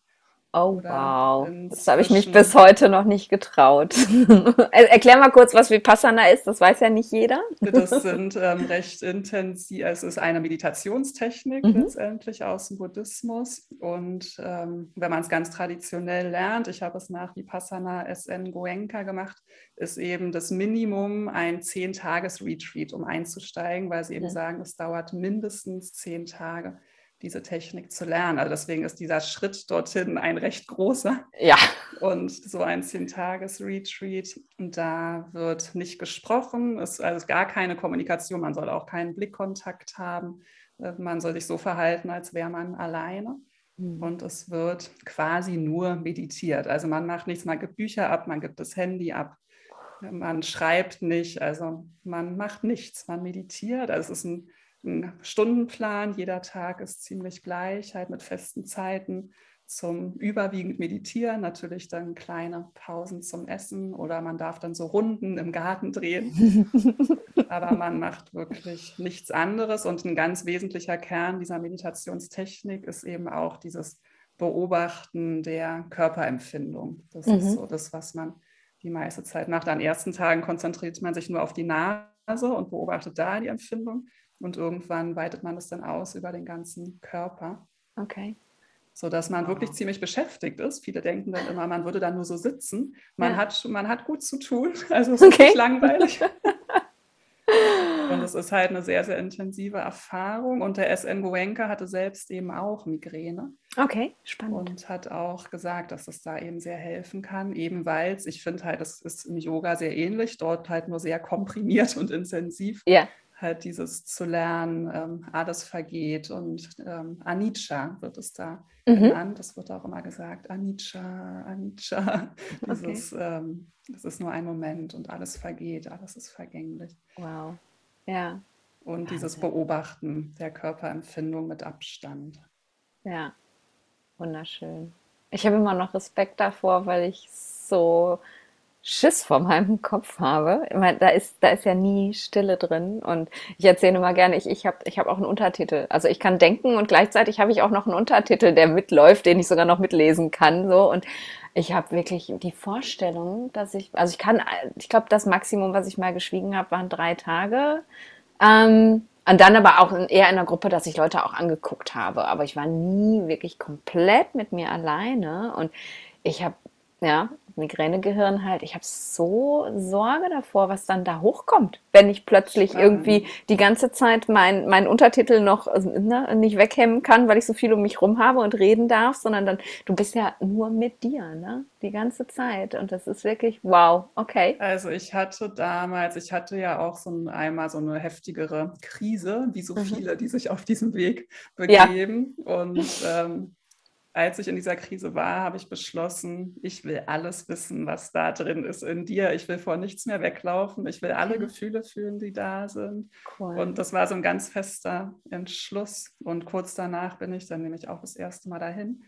Oh, wow. Das habe ich mich bis heute noch nicht getraut. Erklär mal kurz, was Vipassana ist. Das weiß ja nicht jeder. Das sind ähm, recht intensiv, es ist eine Meditationstechnik mhm. letztendlich aus dem Buddhismus. Und ähm, wenn man es ganz traditionell lernt, ich habe es nach Vipassana SN Goenka gemacht, ist eben das Minimum ein Zehn-Tages-Retreat, um einzusteigen, weil sie eben mhm. sagen, es dauert mindestens zehn Tage diese Technik zu lernen. Also deswegen ist dieser Schritt dorthin ein recht großer. Ja. Und so ein Zehn-Tages-Retreat, da wird nicht gesprochen, es ist also gar keine Kommunikation, man soll auch keinen Blickkontakt haben, äh, man soll sich so verhalten, als wäre man alleine. Mhm. Und es wird quasi nur meditiert. Also man macht nichts, man gibt Bücher ab, man gibt das Handy ab, man schreibt nicht, also man macht nichts, man meditiert. Also es ist ein einen Stundenplan. Jeder Tag ist ziemlich gleich, halt mit festen Zeiten zum überwiegend Meditieren, natürlich dann kleine Pausen zum Essen oder man darf dann so Runden im Garten drehen. Aber man macht wirklich nichts anderes und ein ganz wesentlicher Kern dieser Meditationstechnik ist eben auch dieses Beobachten der Körperempfindung. Das mhm. ist so das, was man die meiste Zeit macht. An ersten Tagen konzentriert man sich nur auf die Nase und beobachtet da die Empfindung. Und irgendwann weitet man das dann aus über den ganzen Körper. Okay. sodass man wirklich ziemlich beschäftigt ist. Viele denken dann immer, man würde da nur so sitzen. Man, ja. hat, man hat gut zu tun, also es ist okay. nicht langweilig. Und es ist halt eine sehr, sehr intensive Erfahrung. Und der SN Goenka hatte selbst eben auch Migräne. Okay, spannend. Und hat auch gesagt, dass es da eben sehr helfen kann, eben weil es, ich finde halt, es ist im Yoga sehr ähnlich, dort halt nur sehr komprimiert und intensiv. Ja halt dieses zu lernen, ähm, alles vergeht und ähm, Anicca wird es da mhm. genannt. Das wird auch immer gesagt, Anicca, Anicca. Dieses, okay. ähm, das ist nur ein Moment und alles vergeht, alles ist vergänglich. Wow, ja. Und Wahnsinn. dieses Beobachten der Körperempfindung mit Abstand. Ja, wunderschön. Ich habe immer noch Respekt davor, weil ich so Schiss vor meinem Kopf habe. Ich meine, da ist, da ist ja nie Stille drin. Und ich erzähle immer gerne, ich, ich habe ich hab auch einen Untertitel. Also ich kann denken und gleichzeitig habe ich auch noch einen Untertitel, der mitläuft, den ich sogar noch mitlesen kann. So. Und ich habe wirklich die Vorstellung, dass ich, also ich kann, ich glaube, das Maximum, was ich mal geschwiegen habe, waren drei Tage. Ähm, und dann aber auch eher in der Gruppe, dass ich Leute auch angeguckt habe. Aber ich war nie wirklich komplett mit mir alleine. Und ich habe ja, Migränegehirn halt, ich habe so Sorge davor, was dann da hochkommt, wenn ich plötzlich irgendwie die ganze Zeit meinen mein Untertitel noch ne, nicht weghemmen kann, weil ich so viel um mich rum habe und reden darf, sondern dann, du bist ja nur mit dir, ne? Die ganze Zeit. Und das ist wirklich wow, okay. Also ich hatte damals, ich hatte ja auch so ein, einmal so eine heftigere Krise, wie so mhm. viele, die sich auf diesem Weg begeben. Ja. Und ähm, als ich in dieser Krise war, habe ich beschlossen, ich will alles wissen, was da drin ist in dir. Ich will vor nichts mehr weglaufen. Ich will alle Gefühle fühlen, die da sind. Cool. Und das war so ein ganz fester Entschluss. Und kurz danach bin ich dann nämlich auch das erste Mal dahin.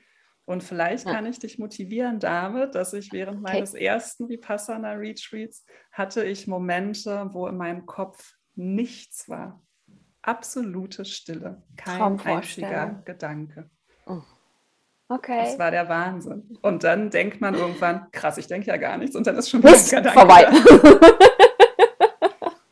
Und vielleicht ja. kann ich dich motivieren damit, dass ich während okay. meines ersten Vipassana Retreats hatte ich Momente, wo in meinem Kopf nichts war. Absolute Stille. Kein einziger Gedanke. Okay. Das war der Wahnsinn. Und dann denkt man irgendwann, krass, ich denke ja gar nichts. Und dann ist schon wieder Gedanke vorbei.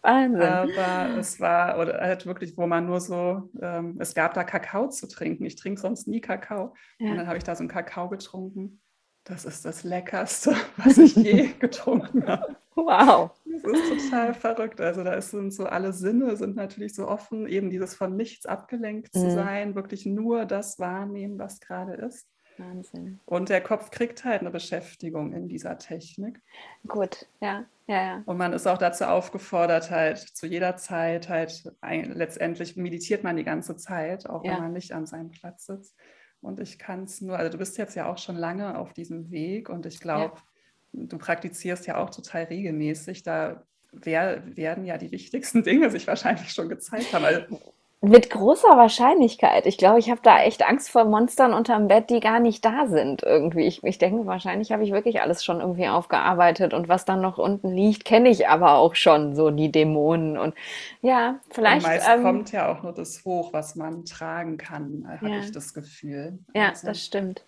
Wahnsinn. Aber es war, oder halt wirklich, wo man nur so, ähm, es gab da Kakao zu trinken. Ich trinke sonst nie Kakao. Ja. Und dann habe ich da so einen Kakao getrunken. Das ist das Leckerste, was ich je getrunken habe. Wow. Das ist total verrückt. Also da sind so alle Sinne sind natürlich so offen, eben dieses von nichts abgelenkt zu mhm. sein, wirklich nur das wahrnehmen, was gerade ist. Wahnsinn. Und der Kopf kriegt halt eine Beschäftigung in dieser Technik. Gut, ja, ja, ja. Und man ist auch dazu aufgefordert, halt zu jeder Zeit halt ein, letztendlich meditiert man die ganze Zeit, auch ja. wenn man nicht an seinem Platz sitzt. Und ich kann es nur, also du bist jetzt ja auch schon lange auf diesem Weg und ich glaube, ja du praktizierst ja auch total regelmäßig, da wer, werden ja die wichtigsten Dinge sich wahrscheinlich schon gezeigt haben. Also, mit großer Wahrscheinlichkeit. Ich glaube, ich habe da echt Angst vor Monstern unterm Bett, die gar nicht da sind irgendwie. Ich, ich denke, wahrscheinlich habe ich wirklich alles schon irgendwie aufgearbeitet und was dann noch unten liegt, kenne ich aber auch schon, so die Dämonen. Und ja, vielleicht. Und meist ähm, kommt ja auch nur das hoch, was man tragen kann, habe ja. ich das Gefühl. Ja, also, das stimmt.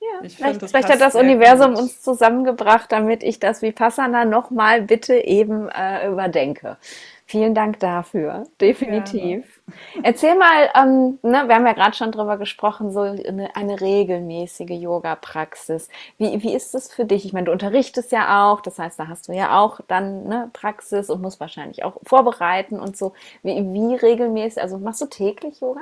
Ja, ich vielleicht, find, vielleicht hat das Universum gut. uns zusammengebracht, damit ich das Vipassana nochmal bitte eben äh, überdenke. Vielen Dank dafür, definitiv. Ja. Erzähl mal, ähm, ne, wir haben ja gerade schon drüber gesprochen, so eine, eine regelmäßige Yoga-Praxis. Wie, wie ist das für dich? Ich meine, du unterrichtest ja auch, das heißt, da hast du ja auch dann ne, Praxis und musst wahrscheinlich auch vorbereiten und so. Wie, wie regelmäßig, also machst du täglich Yoga?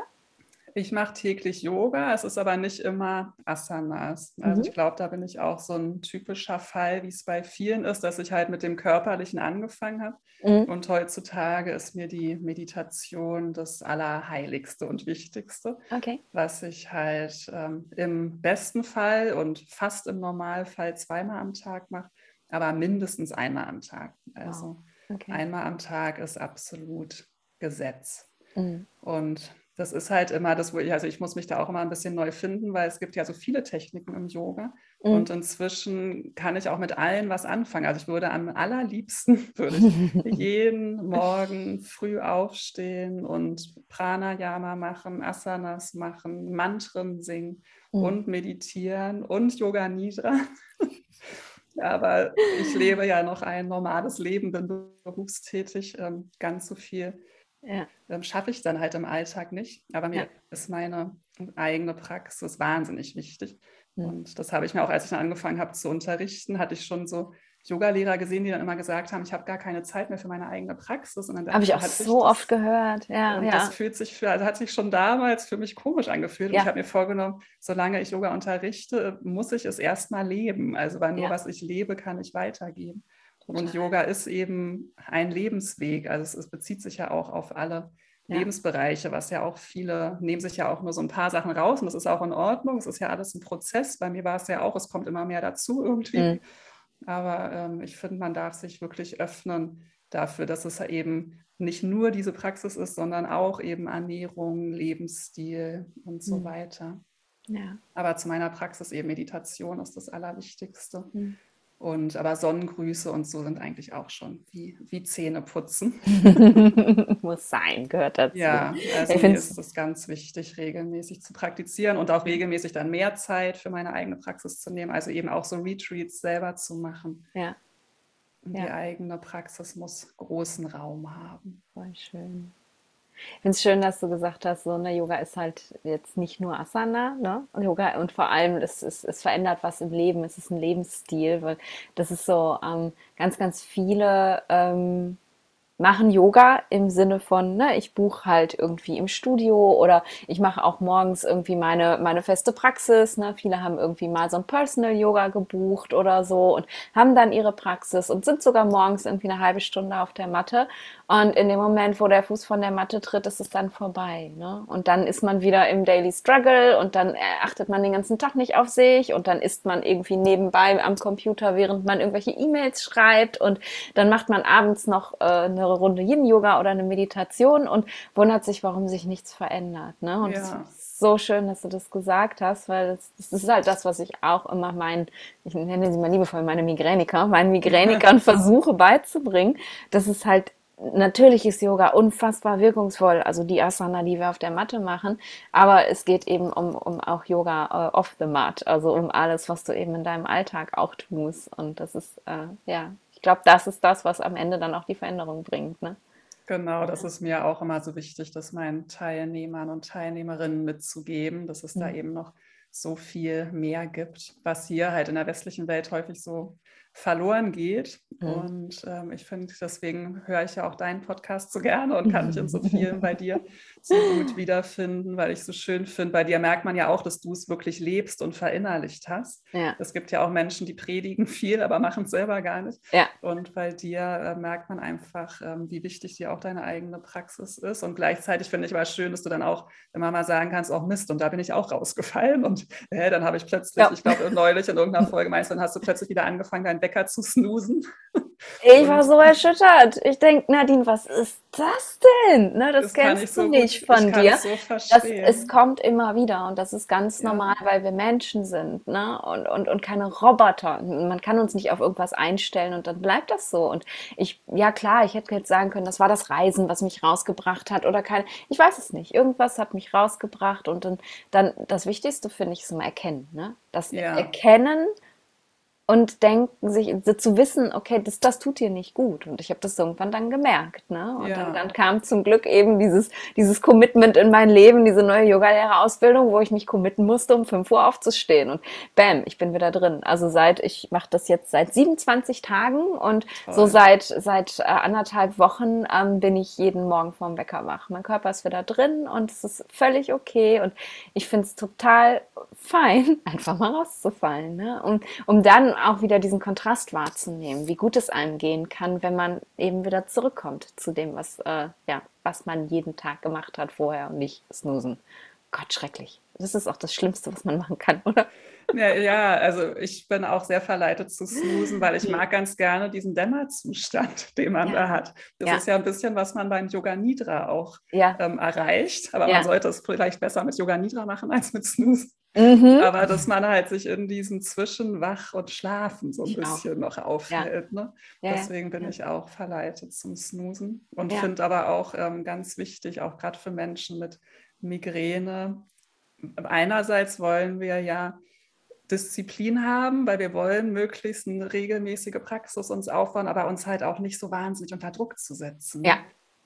Ich mache täglich Yoga, es ist aber nicht immer Asanas. Also mhm. ich glaube, da bin ich auch so ein typischer Fall, wie es bei vielen ist, dass ich halt mit dem Körperlichen angefangen habe. Mhm. Und heutzutage ist mir die Meditation das Allerheiligste und Wichtigste, okay. was ich halt ähm, im besten Fall und fast im Normalfall zweimal am Tag mache, aber mindestens einmal am Tag. Also wow. okay. einmal am Tag ist absolut Gesetz. Mhm. Und das ist halt immer das, wo ich, also ich muss mich da auch immer ein bisschen neu finden, weil es gibt ja so viele Techniken im Yoga. Mhm. Und inzwischen kann ich auch mit allen was anfangen. Also ich würde am allerliebsten würde ich jeden Morgen früh aufstehen und Pranayama machen, Asanas machen, Mantren singen mhm. und meditieren und Yoga Nidra. Aber ich lebe ja noch ein normales Leben, bin berufstätig, ähm, ganz so viel ja. Schaffe ich dann halt im Alltag nicht. Aber mir ja. ist meine eigene Praxis wahnsinnig wichtig. Mhm. Und das habe ich mir auch, als ich dann angefangen habe zu unterrichten, hatte ich schon so Yoga-Lehrer gesehen, die dann immer gesagt haben, ich habe gar keine Zeit mehr für meine eigene Praxis. Habe ich auch so das, oft gehört. Ja, und ja. das fühlt sich für, also hat sich schon damals für mich komisch angefühlt. Ja. Und ich habe mir vorgenommen, solange ich Yoga unterrichte, muss ich es erstmal leben. Also weil nur ja. was ich lebe, kann ich weitergeben. Total. Und Yoga ist eben ein Lebensweg. Also es, es bezieht sich ja auch auf alle ja. Lebensbereiche, was ja auch viele nehmen sich ja auch nur so ein paar Sachen raus und das ist auch in Ordnung. Es ist ja alles ein Prozess. Bei mir war es ja auch, es kommt immer mehr dazu irgendwie. Mhm. Aber ähm, ich finde, man darf sich wirklich öffnen dafür, dass es eben nicht nur diese Praxis ist, sondern auch eben Ernährung, Lebensstil und so mhm. weiter. Ja. Aber zu meiner Praxis eben Meditation ist das Allerwichtigste. Mhm. Und aber Sonnengrüße und so sind eigentlich auch schon wie, wie Zähne putzen. Muss sein, gehört dazu. Ja, also mir ist es ganz wichtig, regelmäßig zu praktizieren und auch regelmäßig dann mehr Zeit für meine eigene Praxis zu nehmen. Also eben auch so Retreats selber zu machen. Ja. Und ja. die eigene Praxis muss großen Raum haben. Voll schön. Ich finde es schön, dass du gesagt hast, so, ne, Yoga ist halt jetzt nicht nur Asana, ne? Yoga und vor allem, es, es, es verändert was im Leben, es ist ein Lebensstil, weil das ist so ähm, ganz, ganz viele ähm, machen Yoga im Sinne von, ne, ich buche halt irgendwie im Studio oder ich mache auch morgens irgendwie meine, meine feste Praxis. Ne? Viele haben irgendwie mal so ein Personal Yoga gebucht oder so und haben dann ihre Praxis und sind sogar morgens irgendwie eine halbe Stunde auf der Matte. Und in dem Moment, wo der Fuß von der Matte tritt, ist es dann vorbei. Ne? Und dann ist man wieder im Daily Struggle und dann achtet man den ganzen Tag nicht auf sich und dann ist man irgendwie nebenbei am Computer, während man irgendwelche E-Mails schreibt und dann macht man abends noch äh, eine Runde Yin-Yoga oder eine Meditation und wundert sich, warum sich nichts verändert. Ne? Und es ja. ist so schön, dass du das gesagt hast, weil das, das, ist halt das, was ich auch immer meinen, ich nenne sie mal liebevoll meine Migräniker, meinen Migränikern versuche beizubringen, dass es halt natürlich ist Yoga unfassbar wirkungsvoll, also die Asana, die wir auf der Matte machen, aber es geht eben um, um auch Yoga äh, off the mat, also um alles, was du eben in deinem Alltag auch tust. Und das ist, äh, ja, ich glaube, das ist das, was am Ende dann auch die Veränderung bringt. Ne? Genau, das ist mir auch immer so wichtig, das meinen Teilnehmern und Teilnehmerinnen mitzugeben, dass es mhm. da eben noch so viel mehr gibt, was hier halt in der westlichen Welt häufig so verloren geht. Mhm. Und ähm, ich finde, deswegen höre ich ja auch deinen Podcast so gerne und kann mich in so vielen bei dir so gut wiederfinden, weil ich so schön finde, bei dir merkt man ja auch, dass du es wirklich lebst und verinnerlicht hast. Ja. Es gibt ja auch Menschen, die predigen viel, aber machen es selber gar nicht. Ja. Und bei dir äh, merkt man einfach, ähm, wie wichtig dir auch deine eigene Praxis ist. Und gleichzeitig finde ich aber schön, dass du dann auch immer mal sagen kannst, auch oh Mist, und da bin ich auch rausgefallen. Und äh, dann habe ich plötzlich, ja. ich glaube neulich in irgendeiner Folge meinst, dann hast du plötzlich wieder angefangen, deinen Wecker zu snoosen. Ich war so erschüttert. Ich denke, Nadine, was ist das denn? Ne, das, das kennst du so nicht gut, von dir. So das, es kommt immer wieder und das ist ganz ja. normal, weil wir Menschen sind ne? und, und, und keine Roboter. Man kann uns nicht auf irgendwas einstellen und dann bleibt das so. Und ich, ja klar, ich hätte jetzt sagen können, das war das Reisen, was mich rausgebracht hat oder kein, ich weiß es nicht. Irgendwas hat mich rausgebracht und dann, dann das Wichtigste finde ich ist immer erkennen. Ne? Das ja. Erkennen und denken sich, zu wissen, okay, das, das tut dir nicht gut. Und ich habe das irgendwann dann gemerkt. Ne? Und ja. dann, dann, kam zum Glück eben dieses, dieses Commitment in mein Leben, diese neue Yogalehrerausbildung, wo ich mich committen musste, um 5 Uhr aufzustehen. Und bam, ich bin wieder drin. Also seit, ich mache das jetzt seit 27 Tagen und Toll. so seit, seit äh, anderthalb Wochen ähm, bin ich jeden Morgen vorm Wecker wach. Mein Körper ist wieder drin und es ist völlig okay. Und ich finde es total fein, einfach mal rauszufallen. Ne? Und um dann auch wieder diesen Kontrast wahrzunehmen, wie gut es einem gehen kann, wenn man eben wieder zurückkommt zu dem, was, äh, ja, was man jeden Tag gemacht hat vorher und nicht snoosen. Gott, schrecklich. Das ist auch das Schlimmste, was man machen kann, oder? Ja, ja, also ich bin auch sehr verleitet zu snoosen, weil ich mag ganz gerne diesen Dämmerzustand, den man ja. da hat. Das ja. ist ja ein bisschen, was man beim Yoga Nidra auch ähm, erreicht. Aber man sollte es vielleicht besser mit Yoga Nidra machen als mit Snoozen. Mhm. Aber dass man halt sich in diesem Zwischenwach und Schlafen so ein ich bisschen auch. noch aufhält. Ne? Deswegen bin ich auch verleitet zum Snoosen und finde aber auch ähm, ganz wichtig, auch gerade für Menschen mit Migräne. Einerseits wollen wir ja Disziplin haben, weil wir wollen möglichst eine regelmäßige Praxis uns aufbauen, aber uns halt auch nicht so wahnsinnig unter Druck zu setzen. Ja.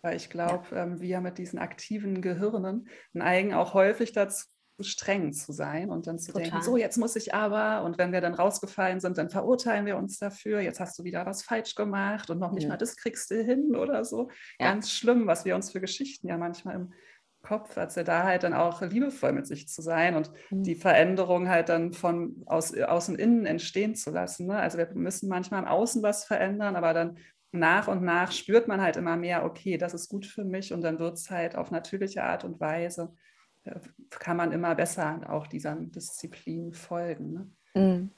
Weil ich glaube, ja. ähm, wir mit diesen aktiven Gehirnen neigen auch häufig dazu, streng zu sein und dann zu Total. denken, so jetzt muss ich aber und wenn wir dann rausgefallen sind, dann verurteilen wir uns dafür, jetzt hast du wieder was falsch gemacht und noch nicht ja. mal das kriegst du hin oder so. Ja. Ganz schlimm, was wir uns für Geschichten ja manchmal im Kopf, als er da halt dann auch liebevoll mit sich zu sein und mhm. die Veränderung halt dann von aus, außen innen entstehen zu lassen. Ne? Also wir müssen manchmal im Außen was verändern, aber dann nach und nach spürt man halt immer mehr, okay, das ist gut für mich und dann wird es halt auf natürliche Art und Weise kann man immer besser auch dieser Disziplin folgen. Ne? Mhm.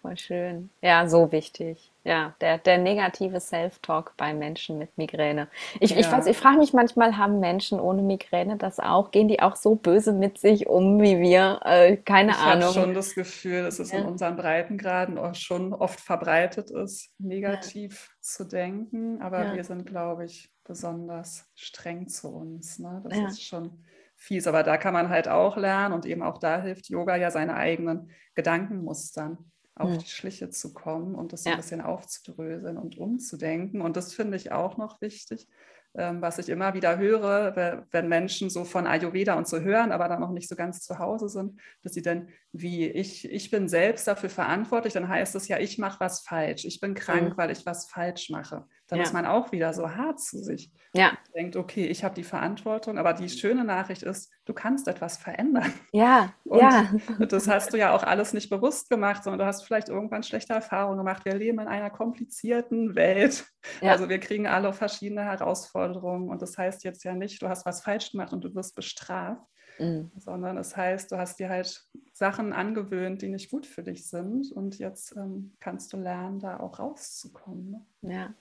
Voll schön. Ja, so wichtig. Ja, der, der negative Self-Talk bei Menschen mit Migräne. Ich, ja. ich, ich frage mich manchmal, haben Menschen ohne Migräne das auch? Gehen die auch so böse mit sich um wie wir? Äh, keine ich Ahnung. Ich habe schon das Gefühl, dass es ja. in unseren Breitengraden auch schon oft verbreitet ist, negativ ja. zu denken. Aber wir sind, glaube ich, besonders streng zu uns. Ne? Das ist schon fies. Aber da kann man halt auch lernen und eben auch da hilft Yoga ja seine eigenen Gedankenmustern auf hm. die Schliche zu kommen und das ja. ein bisschen aufzudröseln und umzudenken. Und das finde ich auch noch wichtig, ähm, was ich immer wieder höre, wenn Menschen so von Ayurveda und so hören, aber dann noch nicht so ganz zu Hause sind, dass sie dann, wie ich, ich bin selbst dafür verantwortlich, dann heißt es ja, ich mache was falsch, ich bin krank, mhm. weil ich was falsch mache. Dann ja. ist man auch wieder so hart zu sich. Ja. Denkt, okay, ich habe die Verantwortung, aber die schöne Nachricht ist, du kannst etwas verändern. Ja, und ja. Das hast du ja auch alles nicht bewusst gemacht, sondern du hast vielleicht irgendwann schlechte Erfahrungen gemacht. Wir leben in einer komplizierten Welt. Ja. Also wir kriegen alle verschiedene Herausforderungen und das heißt jetzt ja nicht, du hast was falsch gemacht und du wirst bestraft, mhm. sondern es heißt, du hast dir halt Sachen angewöhnt, die nicht gut für dich sind und jetzt ähm, kannst du lernen, da auch rauszukommen. Ne? Ja.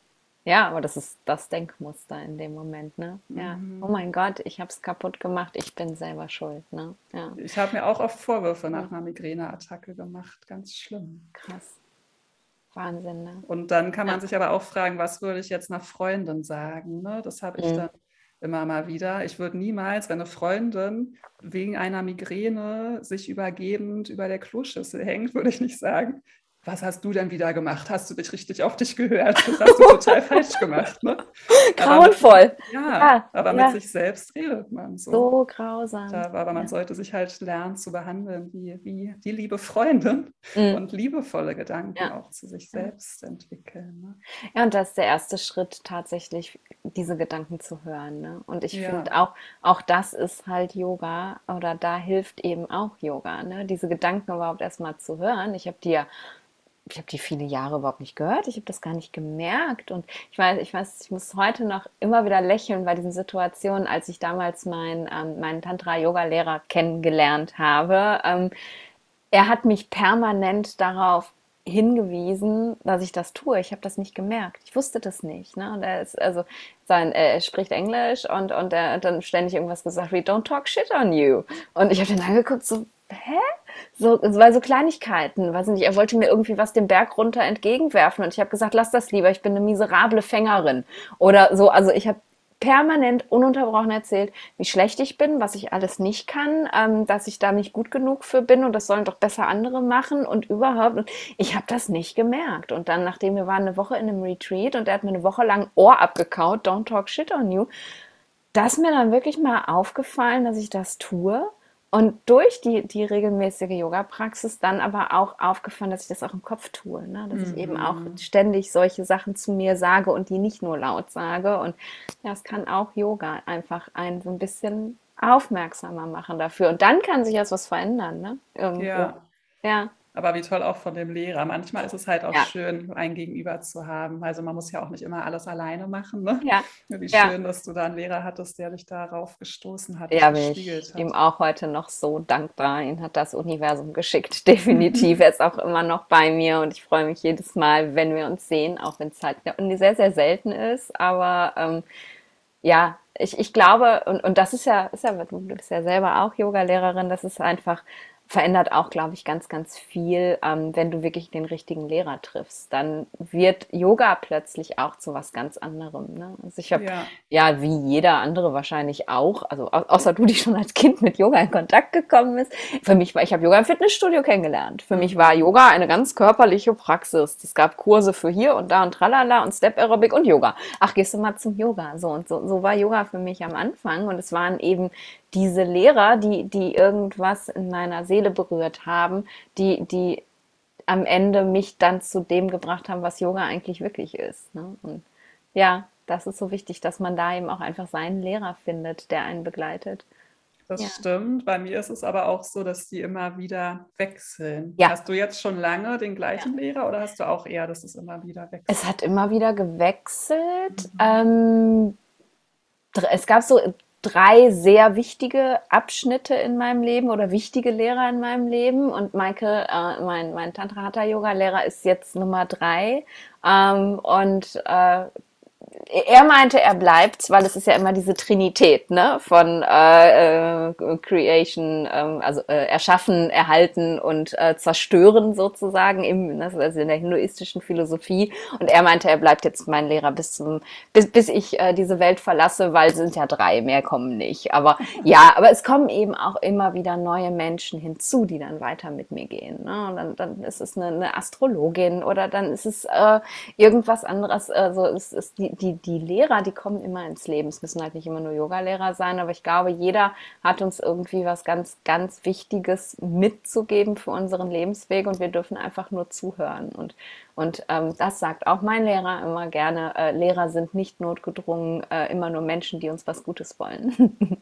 Ja, aber das ist das Denkmuster in dem Moment, ne? Ja. Mhm. Oh mein Gott, ich habe es kaputt gemacht, ich bin selber schuld, ne? Ja. Ich habe mir auch oft Vorwürfe nach einer Migräneattacke gemacht, ganz schlimm. Krass. Wahnsinn, ne? Und dann kann man ja. sich aber auch fragen, was würde ich jetzt einer Freundin sagen, ne? Das habe ich mhm. dann immer mal wieder. Ich würde niemals, wenn eine Freundin wegen einer Migräne sich übergebend über der Kloschüssel hängt, würde ich nicht sagen, was hast du denn wieder gemacht? Hast du dich richtig auf dich gehört? Das hast du total falsch gemacht. Ne? Grauenvoll. Mit, ja, ja, aber ja. mit sich selbst redet man so. So grausam. Aber man ja. sollte sich halt lernen zu behandeln, wie, wie die liebe Freundin mhm. und liebevolle Gedanken auch zu sich selbst entwickeln. Ne? Ja, und das ist der erste Schritt, tatsächlich diese Gedanken zu hören. Ne? Und ich finde auch, auch das ist halt Yoga oder da hilft eben auch Yoga, ne? diese Gedanken überhaupt erstmal zu hören. Ich habe dir ich habe die viele Jahre überhaupt nicht gehört. Ich habe das gar nicht gemerkt. Und ich weiß, ich weiß, ich muss heute noch immer wieder lächeln bei diesen Situationen, als ich damals mein, ähm, meinen Tantra-Yoga-Lehrer kennengelernt habe. Ähm, er hat mich permanent darauf hingewiesen, dass ich das tue. Ich habe das nicht gemerkt. Ich wusste das nicht. Ne? Und er ist also sein, er spricht Englisch und und er hat dann ständig irgendwas gesagt wie Don't talk shit on you. Und ich habe den angeguckt so hä? So, es war so Kleinigkeiten, weiß nicht, er wollte mir irgendwie was den Berg runter entgegenwerfen und ich habe gesagt, lass das lieber, ich bin eine miserable Fängerin oder so, also ich habe permanent ununterbrochen erzählt, wie schlecht ich bin, was ich alles nicht kann, ähm, dass ich da nicht gut genug für bin und das sollen doch besser andere machen und überhaupt. Ich habe das nicht gemerkt. Und dann, nachdem wir waren eine Woche in einem Retreat und er hat mir eine Woche lang Ohr abgekaut, don't talk shit on you, da ist mir dann wirklich mal aufgefallen, dass ich das tue und durch die, die regelmäßige Yoga-Praxis dann aber auch aufgefallen, dass ich das auch im Kopf tue. Ne? Dass mhm. ich eben auch mhm. ständig solche Sachen zu mir sage und die nicht nur laut sage. Und ja, es kann auch Yoga einfach einen so ein bisschen aufmerksamer machen dafür. Und dann kann sich erst was verändern. Ne? Irgendwo. Ja. ja. Aber wie toll auch von dem Lehrer. Manchmal ist es halt auch ja. schön, ein Gegenüber zu haben. Also man muss ja auch nicht immer alles alleine machen. Ne? Ja. Wie ja. schön, dass du da einen Lehrer hattest, der dich darauf gestoßen hat. Ja, bin ich ihm auch heute noch so dankbar. Ihn hat das Universum geschickt, definitiv. er ist auch immer noch bei mir und ich freue mich jedes Mal, wenn wir uns sehen, auch wenn es halt sehr, sehr selten ist. Aber ähm, ja, ich, ich glaube, und, und das ist ja, ist ja, du bist ja selber auch Yoga-Lehrerin, das ist einfach verändert auch, glaube ich, ganz, ganz viel, ähm, wenn du wirklich den richtigen Lehrer triffst. Dann wird Yoga plötzlich auch zu was ganz anderem. Ne? Also ich habe ja. ja. wie jeder andere wahrscheinlich auch, also außer du, die schon als Kind mit Yoga in Kontakt gekommen bist. Für mich war, ich habe Yoga im Fitnessstudio kennengelernt. Für mich war Yoga eine ganz körperliche Praxis. Es gab Kurse für hier und da und tralala und Step Aerobic und Yoga. Ach, gehst du mal zum Yoga? So und so, so war Yoga für mich am Anfang und es waren eben diese Lehrer, die, die irgendwas in meiner Seele berührt haben, die, die am Ende mich dann zu dem gebracht haben, was Yoga eigentlich wirklich ist. Ne? Und ja, das ist so wichtig, dass man da eben auch einfach seinen Lehrer findet, der einen begleitet. Das ja. stimmt. Bei mir ist es aber auch so, dass die immer wieder wechseln. Ja. Hast du jetzt schon lange den gleichen ja. Lehrer oder hast du auch eher, dass es immer wieder wechselt? Es hat immer wieder gewechselt. Mhm. Ähm, es gab so drei sehr wichtige Abschnitte in meinem Leben oder wichtige Lehrer in meinem Leben. Und Maike, äh, mein, mein Tantra Hatha Yoga Lehrer, ist jetzt Nummer drei. Ähm, und äh, er meinte, er bleibt, weil es ist ja immer diese Trinität, ne, von äh, äh, Creation, ähm, also äh, erschaffen, erhalten und äh, zerstören sozusagen im, ne, also in der hinduistischen Philosophie. Und er meinte, er bleibt jetzt mein Lehrer bis zum, bis, bis ich äh, diese Welt verlasse, weil es sind ja drei, mehr kommen nicht. Aber ja, aber es kommen eben auch immer wieder neue Menschen hinzu, die dann weiter mit mir gehen. Ne? Und dann, dann ist es eine, eine Astrologin oder dann ist es äh, irgendwas anderes. Also es ist die, die die, Lehrer, die kommen immer ins Leben. Es müssen halt nicht immer nur Yoga-Lehrer sein, aber ich glaube, jeder hat uns irgendwie was ganz, ganz Wichtiges mitzugeben für unseren Lebensweg und wir dürfen einfach nur zuhören. Und, und ähm, das sagt auch mein Lehrer immer gerne. Äh, Lehrer sind nicht notgedrungen, äh, immer nur Menschen, die uns was Gutes wollen.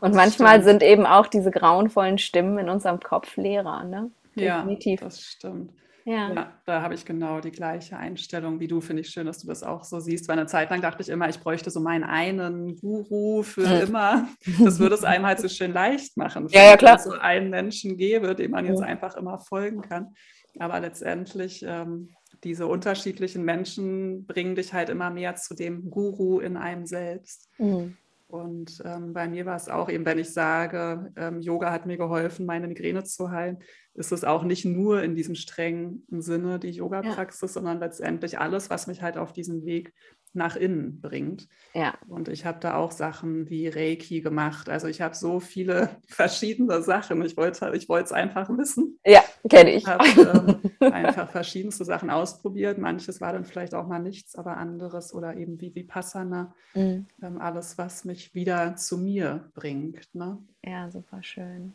und manchmal sind eben auch diese grauenvollen Stimmen in unserem Kopf Lehrer. Ne? Definitiv. Ja, das stimmt. Ja. ja da habe ich genau die gleiche Einstellung wie du. Finde ich schön, dass du das auch so siehst. Weil eine Zeit lang dachte ich immer, ich bräuchte so meinen einen Guru für immer. Das würde es einem halt so schön leicht machen. Ja, ja, klar. Wenn es so einen Menschen gäbe, dem man jetzt einfach immer folgen kann. Aber letztendlich, ähm, diese unterschiedlichen Menschen bringen dich halt immer mehr zu dem Guru in einem selbst. Mhm. Und ähm, bei mir war es auch eben, wenn ich sage, ähm, Yoga hat mir geholfen, meine Migräne zu heilen, ist es auch nicht nur in diesem strengen Sinne die Yoga-Praxis, ja. sondern letztendlich alles, was mich halt auf diesen Weg nach innen bringt. Ja. Und ich habe da auch Sachen wie Reiki gemacht. Also ich habe so viele verschiedene Sachen. Ich wollte ich es einfach wissen. Ja, kenne ich. Ich habe ähm, einfach verschiedenste Sachen ausprobiert. Manches war dann vielleicht auch mal nichts, aber anderes oder eben wie Vipassana. Mhm. Ähm, alles, was mich wieder zu mir bringt. Ne? Ja, super schön.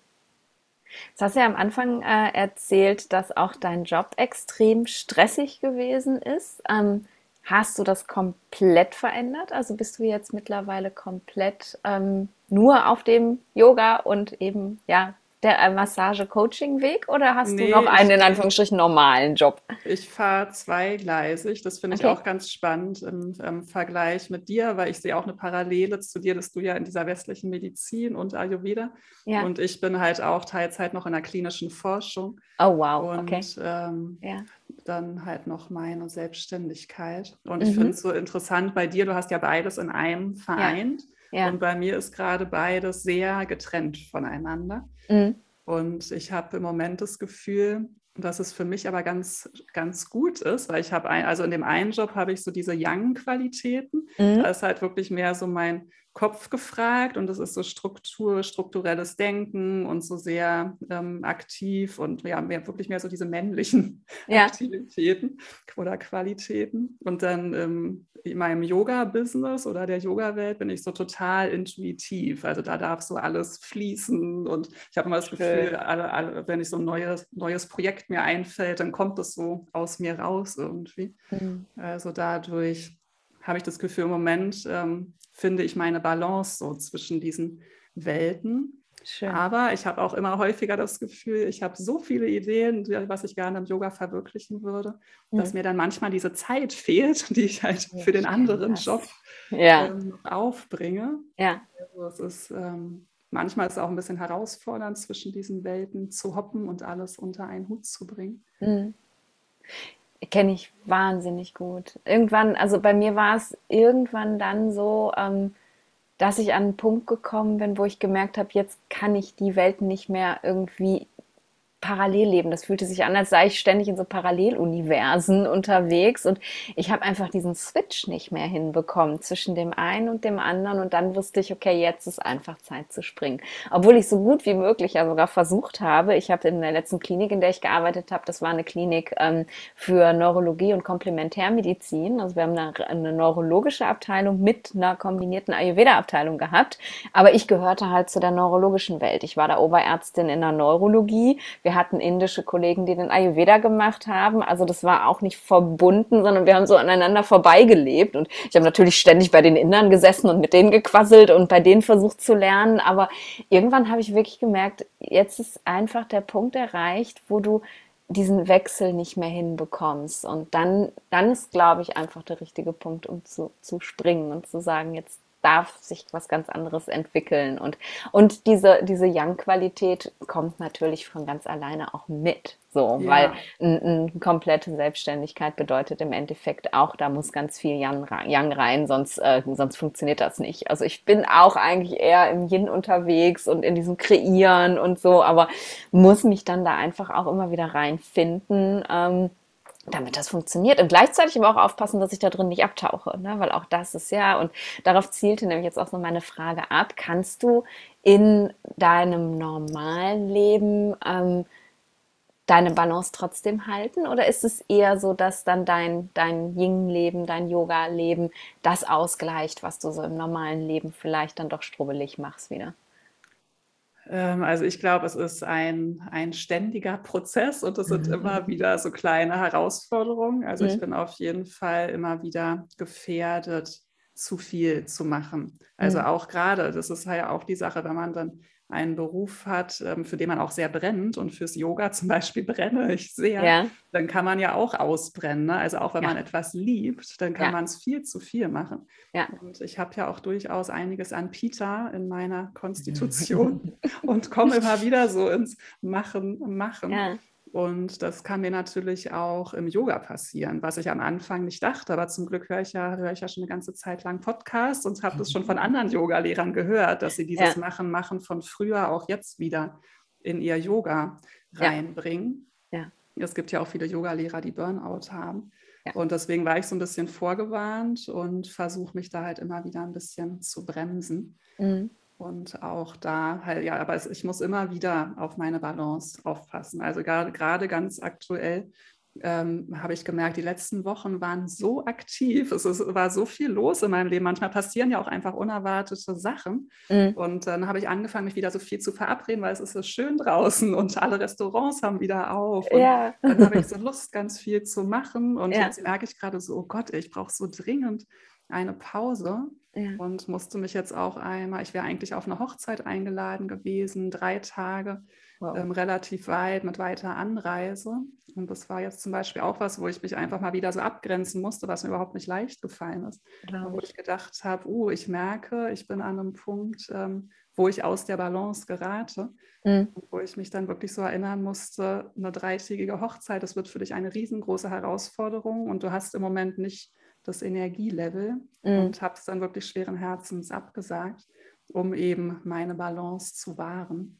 Jetzt hast du ja am Anfang äh, erzählt, dass auch dein Job extrem stressig gewesen ist. Ähm, Hast du das komplett verändert? Also bist du jetzt mittlerweile komplett ähm, nur auf dem Yoga und eben ja der äh, Massage-Coaching-Weg oder hast nee, du noch einen in Anführungsstrichen normalen Job? Ich fahre zweigleisig. Das finde ich okay. auch ganz spannend im, im, Vergleich mit dir, weil ich sehe auch eine Parallele zu dir, dass du ja in dieser westlichen Medizin und Ayurveda ja. und ich bin halt auch Teilzeit noch in der klinischen Forschung. Oh wow, und, okay. Ähm, ja. Dann halt noch meine Selbstständigkeit. Und ich mhm. finde es so interessant bei dir, du hast ja beides in einem vereint. Ja. Ja. Und bei mir ist gerade beides sehr getrennt voneinander. Mhm. Und ich habe im Moment das Gefühl, dass es für mich aber ganz, ganz gut ist, weil ich habe, ein, also in dem einen Job habe ich so diese Young-Qualitäten. Mhm. Da ist halt wirklich mehr so mein Kopf gefragt und das ist so Struktur, strukturelles Denken und so sehr ähm, aktiv und ja, mehr, wirklich mehr so diese männlichen ja. Aktivitäten oder Qualitäten. Und dann ähm, in meinem Yoga-Business oder der Yoga-Welt bin ich so total intuitiv. Also da darf so alles fließen und ich habe immer das Gefühl, alle, alle, wenn ich so ein neues, neues Projekt mir einfällt, dann kommt das so aus mir raus irgendwie. Mhm. Also dadurch habe ich das Gefühl, im Moment ähm, finde ich meine Balance so zwischen diesen Welten. Schön. Aber ich habe auch immer häufiger das Gefühl, ich habe so viele Ideen, was ich gerne im Yoga verwirklichen würde, mhm. dass mir dann manchmal diese Zeit fehlt, die ich halt für den anderen Job ja. ähm, aufbringe. Ja. Also es ist, ähm, manchmal ist es auch ein bisschen herausfordernd, zwischen diesen Welten zu hoppen und alles unter einen Hut zu bringen. Mhm kenne ich wahnsinnig gut. Irgendwann, also bei mir war es irgendwann dann so, ähm, dass ich an einen Punkt gekommen bin, wo ich gemerkt habe, jetzt kann ich die Welt nicht mehr irgendwie Parallelleben. Das fühlte sich an, als sei ich ständig in so Paralleluniversen unterwegs und ich habe einfach diesen Switch nicht mehr hinbekommen zwischen dem einen und dem anderen und dann wusste ich, okay, jetzt ist einfach Zeit zu springen. Obwohl ich so gut wie möglich ja sogar versucht habe. Ich habe in der letzten Klinik, in der ich gearbeitet habe, das war eine Klinik ähm, für Neurologie und Komplementärmedizin. Also wir haben eine, eine neurologische Abteilung mit einer kombinierten Ayurveda-Abteilung gehabt, aber ich gehörte halt zu der neurologischen Welt. Ich war da Oberärztin in der Neurologie. Wir hatten indische Kollegen, die den Ayurveda gemacht haben. Also das war auch nicht verbunden, sondern wir haben so aneinander vorbeigelebt. Und ich habe natürlich ständig bei den Indern gesessen und mit denen gequasselt und bei denen versucht zu lernen. Aber irgendwann habe ich wirklich gemerkt, jetzt ist einfach der Punkt erreicht, wo du diesen Wechsel nicht mehr hinbekommst. Und dann, dann ist, glaube ich, einfach der richtige Punkt, um zu, zu springen und zu sagen, jetzt darf sich was ganz anderes entwickeln. Und, und diese, diese Young-Qualität kommt natürlich von ganz alleine auch mit. So, ja. weil eine komplette Selbstständigkeit bedeutet im Endeffekt auch, da muss ganz viel Yang, rein, sonst, äh, sonst funktioniert das nicht. Also ich bin auch eigentlich eher im Yin unterwegs und in diesem Kreieren und so, aber muss mich dann da einfach auch immer wieder reinfinden. Ähm, damit das funktioniert. Und gleichzeitig aber auch aufpassen, dass ich da drin nicht abtauche, ne? weil auch das ist ja, und darauf zielte nämlich jetzt auch so meine Frage ab, kannst du in deinem normalen Leben ähm, deine Balance trotzdem halten? Oder ist es eher so, dass dann dein, dein Yin-Leben, dein Yoga-Leben das ausgleicht, was du so im normalen Leben vielleicht dann doch strubbelig machst wieder? Ähm, also ich glaube, es ist ein, ein ständiger Prozess und es sind mhm. immer wieder so kleine Herausforderungen. Also mhm. ich bin auf jeden Fall immer wieder gefährdet, zu viel zu machen. Also mhm. auch gerade, das ist ja auch die Sache, wenn man dann einen Beruf hat, ähm, für den man auch sehr brennt und fürs Yoga zum Beispiel brenne ich sehr, ja. dann kann man ja auch ausbrennen. Ne? Also auch wenn ja. man etwas liebt, dann kann ja. man es viel zu viel machen. Und ich habe ja auch durchaus einiges an Pita in meiner Konstitution und komme immer wieder so ins Machen, Machen. Und das kann mir natürlich auch im Yoga passieren, was ich am Anfang nicht dachte. Aber zum Glück höre ich ja, höre ich ja schon eine ganze Zeit lang Podcasts und habe das schon von anderen Yoga-Lehrern gehört, dass sie dieses ja. Machen, Machen von früher auch jetzt wieder in ihr Yoga reinbringen. Ja. ja. Es gibt ja auch viele Yoga-Lehrer, die Burnout haben. Ja. Und deswegen war ich so ein bisschen vorgewarnt und versuche mich da halt immer wieder ein bisschen zu bremsen. Mhm. Und auch da halt, ja, aber ich muss immer wieder auf meine Balance aufpassen. Also gerade, gerade ganz aktuell ähm, habe ich gemerkt, die letzten Wochen waren so aktiv. Es ist, war so viel los in meinem Leben. Manchmal passieren ja auch einfach unerwartete Sachen. Mhm. Und dann habe ich angefangen, mich wieder so viel zu verabreden, weil es ist so schön draußen und alle Restaurants haben wieder auf. Und ja. dann habe ich so Lust, ganz viel zu machen. Und ja. jetzt merke ich gerade so, oh Gott, ich brauche so dringend eine Pause ja. und musste mich jetzt auch einmal, ich wäre eigentlich auf eine Hochzeit eingeladen gewesen, drei Tage, wow. ähm, relativ weit mit weiter Anreise. Und das war jetzt zum Beispiel auch was, wo ich mich einfach mal wieder so abgrenzen musste, was mir überhaupt nicht leicht gefallen ist. Wo ich gedacht habe, uh, ich merke, ich bin an einem Punkt, ähm, wo ich aus der Balance gerate. Mhm. Wo ich mich dann wirklich so erinnern musste, eine dreitägige Hochzeit, das wird für dich eine riesengroße Herausforderung und du hast im Moment nicht das Energielevel mhm. und habe es dann wirklich schweren Herzens abgesagt, um eben meine Balance zu wahren.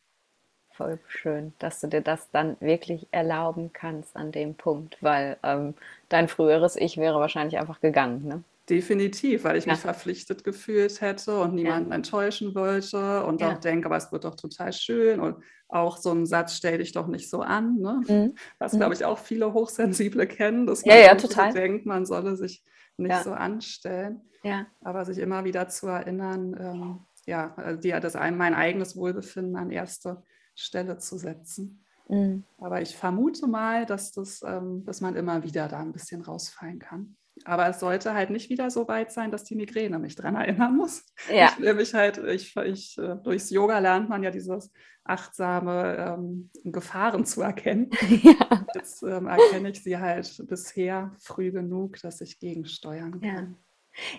Voll schön, dass du dir das dann wirklich erlauben kannst an dem Punkt, weil ähm, dein früheres Ich wäre wahrscheinlich einfach gegangen. Ne? Definitiv, weil ich ja. mich verpflichtet gefühlt hätte und niemanden ja. enttäuschen wollte und ja. auch denke, aber es wird doch total schön und auch so ein Satz, stell dich doch nicht so an, ne? Mhm. was glaube mhm. ich auch viele Hochsensible kennen, dass man ja, ja, total. denkt, man solle sich nicht ja. so anstellen. Ja. Aber sich immer wieder zu erinnern, ähm, ja, also die, das ein, mein eigenes Wohlbefinden an erste Stelle zu setzen. Mhm. Aber ich vermute mal, dass, das, ähm, dass man immer wieder da ein bisschen rausfallen kann. Aber es sollte halt nicht wieder so weit sein, dass die Migräne mich daran erinnern muss. Ja. Ich will mich halt, ich, ich, äh, durchs Yoga lernt man ja dieses achtsame ähm, Gefahren zu erkennen. Ja. Jetzt ähm, erkenne ich sie halt bisher früh genug, dass ich gegensteuern kann.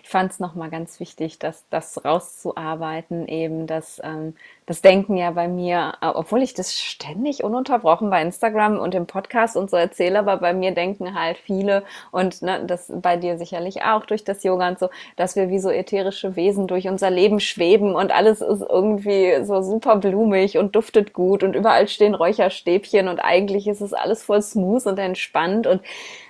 Ich fand es nochmal ganz wichtig, dass das rauszuarbeiten, eben das, ähm, das Denken ja bei mir, obwohl ich das ständig ununterbrochen bei Instagram und im Podcast und so erzähle, aber bei mir denken halt viele und ne, das bei dir sicherlich auch durch das Yoga und so, dass wir wie so ätherische Wesen durch unser Leben schweben und alles ist irgendwie so super blumig und duftet gut und überall stehen Räucherstäbchen und eigentlich ist es alles voll smooth und entspannt und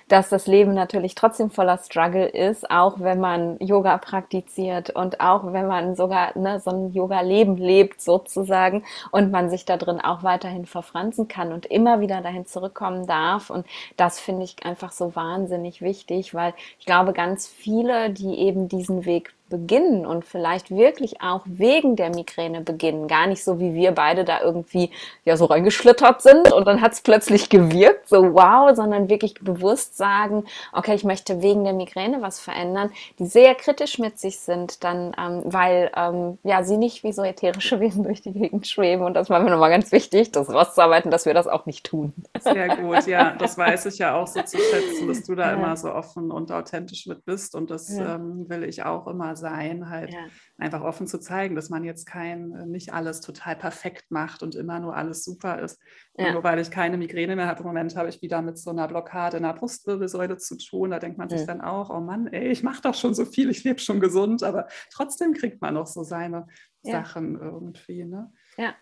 dass das Leben natürlich trotzdem voller Struggle ist, auch wenn man Yoga praktiziert und auch wenn man sogar ne, so ein Yoga-Leben lebt sozusagen und man sich da drin auch weiterhin verfranzen kann und immer wieder dahin zurückkommen darf. Und das finde ich einfach so wahnsinnig wichtig, weil ich glaube, ganz viele, die eben diesen Weg beginnen und vielleicht wirklich auch wegen der Migräne beginnen. Gar nicht so, wie wir beide da irgendwie ja so reingeschlittert sind und dann hat es plötzlich gewirkt, so wow, sondern wirklich bewusst sagen, okay, ich möchte wegen der Migräne was verändern, die sehr kritisch mit sich sind, dann, ähm, weil ähm, ja sie nicht wie so ätherische Wesen durch die Gegend schweben und das war mir nochmal ganz wichtig, das rauszuarbeiten, dass wir das auch nicht tun. Sehr gut, ja, das weiß ich ja auch so zu schätzen, dass du da ja. immer so offen und authentisch mit bist und das ja. ähm, will ich auch immer sein, halt ja. einfach offen zu zeigen, dass man jetzt kein, äh, nicht alles total perfekt macht und immer nur alles super ist. Ja. nur weil ich keine Migräne mehr habe, im Moment habe ich wieder mit so einer Blockade in der Brustwirbelsäule zu tun. Da denkt man sich dann auch, oh Mann, ey, ich mache doch schon so viel, ich lebe schon gesund, aber trotzdem kriegt man noch so seine ja. Sachen irgendwie. Ne? Ja.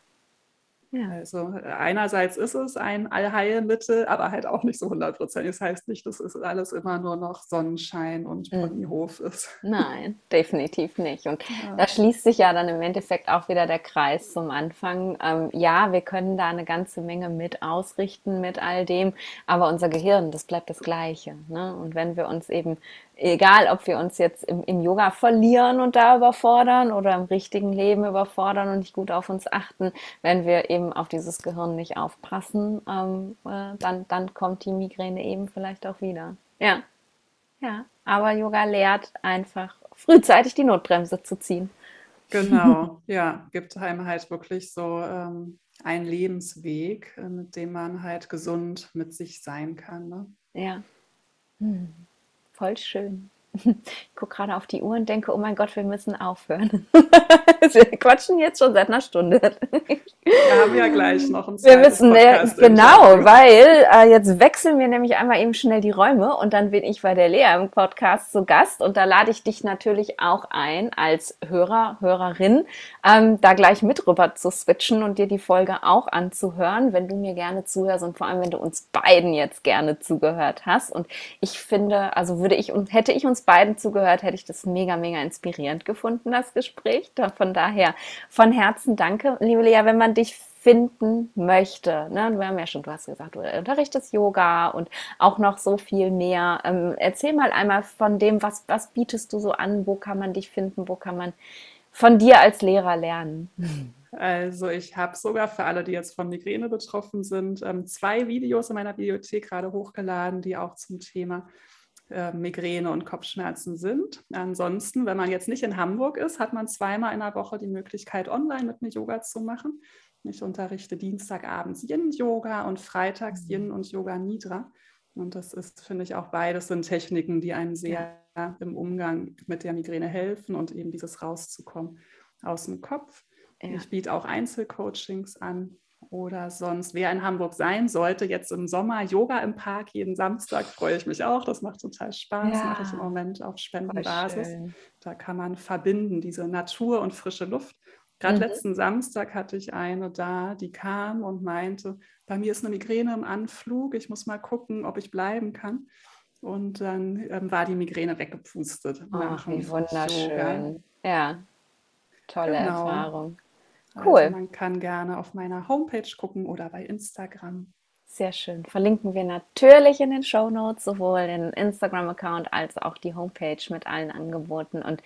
Ja. Also einerseits ist es ein Allheilmittel, aber halt auch nicht so hundertprozentig. Das heißt nicht, dass es alles immer nur noch Sonnenschein und mhm. Ponyhof ist. Nein, definitiv nicht. Und ja. da schließt sich ja dann im Endeffekt auch wieder der Kreis zum Anfang. Ähm, ja, wir können da eine ganze Menge mit ausrichten mit all dem, aber unser Gehirn, das bleibt das Gleiche. Ne? Und wenn wir uns eben egal ob wir uns jetzt im, im, Yoga verlieren und da überfordern oder im richtigen Leben überfordern und nicht gut auf uns achten, wenn wir eben auf dieses Gehirn nicht aufpassen, ähm, äh, dann, dann kommt die Migräne eben vielleicht auch wieder. Ja, ja, aber Yoga lehrt einfach frühzeitig die Notbremse zu ziehen. Genau, ja, gibt einem halt wirklich so ähm, einen Lebensweg, äh, mit dem man halt gesund mit sich sein kann. Ne? Ja. Hm voll schön. Ich gucke gerade auf die Uhr und denke, oh mein Gott, wir müssen aufhören. wir quatschen jetzt schon seit einer Stunde. Wir haben ja gleich noch ein Wir müssen, genau, weil äh, jetzt wechseln wir nämlich einmal eben schnell die Räume und dann bin ich bei der Lea im Podcast zu Gast und da lade ich dich natürlich auch ein, als Hörer, Hörerin, ähm, da gleich mit rüber zu switchen und dir die Folge auch anzuhören, wenn du mir gerne zuhörst und vor allem, wenn du uns beiden jetzt gerne zugehört hast. Und ich finde, also würde ich und hätte ich uns beiden zugehört, hätte ich das mega, mega inspirierend gefunden, das Gespräch. Von daher von Herzen danke, liebe Lea, wenn man dich finden möchte. Ne? Wir haben ja schon, du hast gesagt, du unterrichtest Yoga und auch noch so viel mehr. Ähm, erzähl mal einmal von dem, was, was bietest du so an, wo kann man dich finden, wo kann man von dir als Lehrer lernen? Also ich habe sogar für alle, die jetzt von Migräne betroffen sind, ähm, zwei Videos in meiner Bibliothek gerade hochgeladen, die auch zum Thema äh, Migräne und Kopfschmerzen sind. Ansonsten, wenn man jetzt nicht in Hamburg ist, hat man zweimal in der Woche die Möglichkeit, online mit mir Yoga zu machen. Ich unterrichte Dienstagabends Yin-Yoga und freitags Yin und Yoga Nidra. Und das ist, finde ich, auch beides sind Techniken, die einem sehr ja. im Umgang mit der Migräne helfen und eben dieses rauszukommen aus dem Kopf. Ja. Ich biete auch Einzelcoachings an oder sonst, wer in Hamburg sein sollte, jetzt im Sommer Yoga im Park jeden Samstag, freue ich mich auch. Das macht total Spaß, ja. mache ich im Moment auf Spendenbasis. Da kann man verbinden, diese Natur und frische Luft. Gerade mhm. letzten Samstag hatte ich eine da, die kam und meinte, bei mir ist eine Migräne im Anflug, ich muss mal gucken, ob ich bleiben kann. Und dann ähm, war die Migräne weggepustet. Ach, wie wunderschön. Yoga. Ja, tolle genau. Erfahrung. Also cool. Also man kann gerne auf meiner Homepage gucken oder bei Instagram. Sehr schön. Verlinken wir natürlich in den Show Notes sowohl den Instagram-Account als auch die Homepage mit allen Angeboten. Und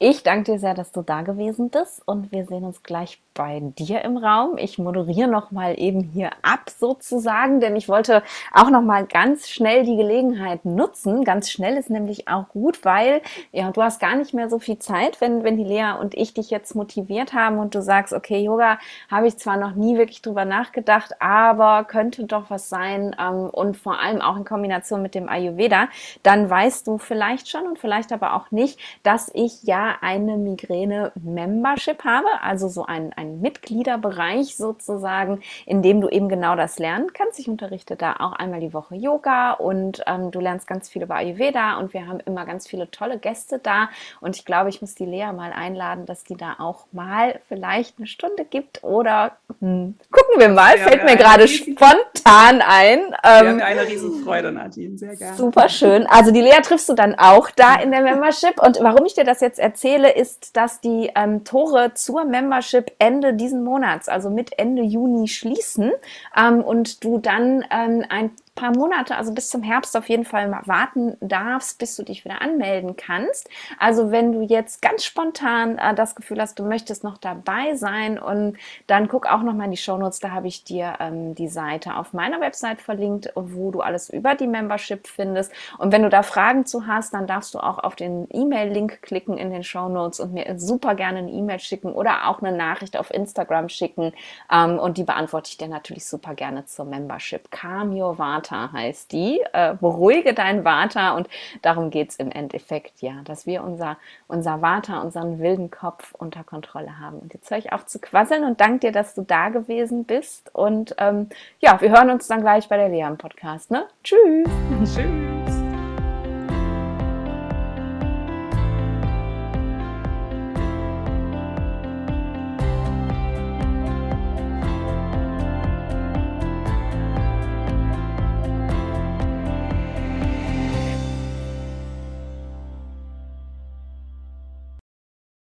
Ich danke dir sehr, dass du da gewesen bist und wir sehen uns gleich bei dir im Raum. Ich moderiere noch mal eben hier ab sozusagen, denn ich wollte auch noch mal ganz schnell die Gelegenheit nutzen. Ganz schnell ist nämlich auch gut, weil ja, du hast gar nicht mehr so viel Zeit, wenn wenn die Lea und ich dich jetzt motiviert haben und du sagst, okay, Yoga habe ich zwar noch nie wirklich drüber nachgedacht, aber könnte doch was sein ähm, und vor allem auch in Kombination mit dem Ayurveda, dann weißt du vielleicht schon und vielleicht aber auch nicht, dass ich ja eine Migräne-Membership habe, also so ein, ein Mitgliederbereich sozusagen, in dem du eben genau das lernen kannst. Ich unterrichte da auch einmal die Woche Yoga und ähm, du lernst ganz viel über Ayurveda und wir haben immer ganz viele tolle Gäste da und ich glaube, ich muss die Lea mal einladen, dass die da auch mal vielleicht eine Stunde gibt oder hm, gucken wir mal, ja, fällt mir gerade spontan ein. Ähm, ja eine Riesenfreude, Nadine, sehr gerne. Super schön. Also die Lea triffst du dann auch da in der Membership und warum ich dir das jetzt erzähle, erzähle, ist, dass die ähm, Tore zur Membership Ende diesen Monats, also mit Ende Juni schließen. Ähm, und du dann ähm, ein paar Monate, also bis zum Herbst auf jeden Fall warten darfst, bis du dich wieder anmelden kannst. Also wenn du jetzt ganz spontan äh, das Gefühl hast, du möchtest noch dabei sein und dann guck auch noch mal in die Shownotes, da habe ich dir ähm, die Seite auf meiner Website verlinkt, wo du alles über die Membership findest. Und wenn du da Fragen zu hast, dann darfst du auch auf den E-Mail-Link klicken in den Shownotes und mir super gerne eine E-Mail schicken oder auch eine Nachricht auf Instagram schicken. Ähm, und die beantworte ich dir natürlich super gerne zur Membership. Cameo Vata Vata heißt die. Äh, beruhige dein Vata und darum geht es im Endeffekt, ja, dass wir unser, unser Vata, unseren wilden Kopf unter Kontrolle haben. Und jetzt höre ich auf zu quasseln und danke dir, dass du da gewesen bist. Und ähm, ja, wir hören uns dann gleich bei der Lea im Podcast. Ne? Tschüss. Tschüss.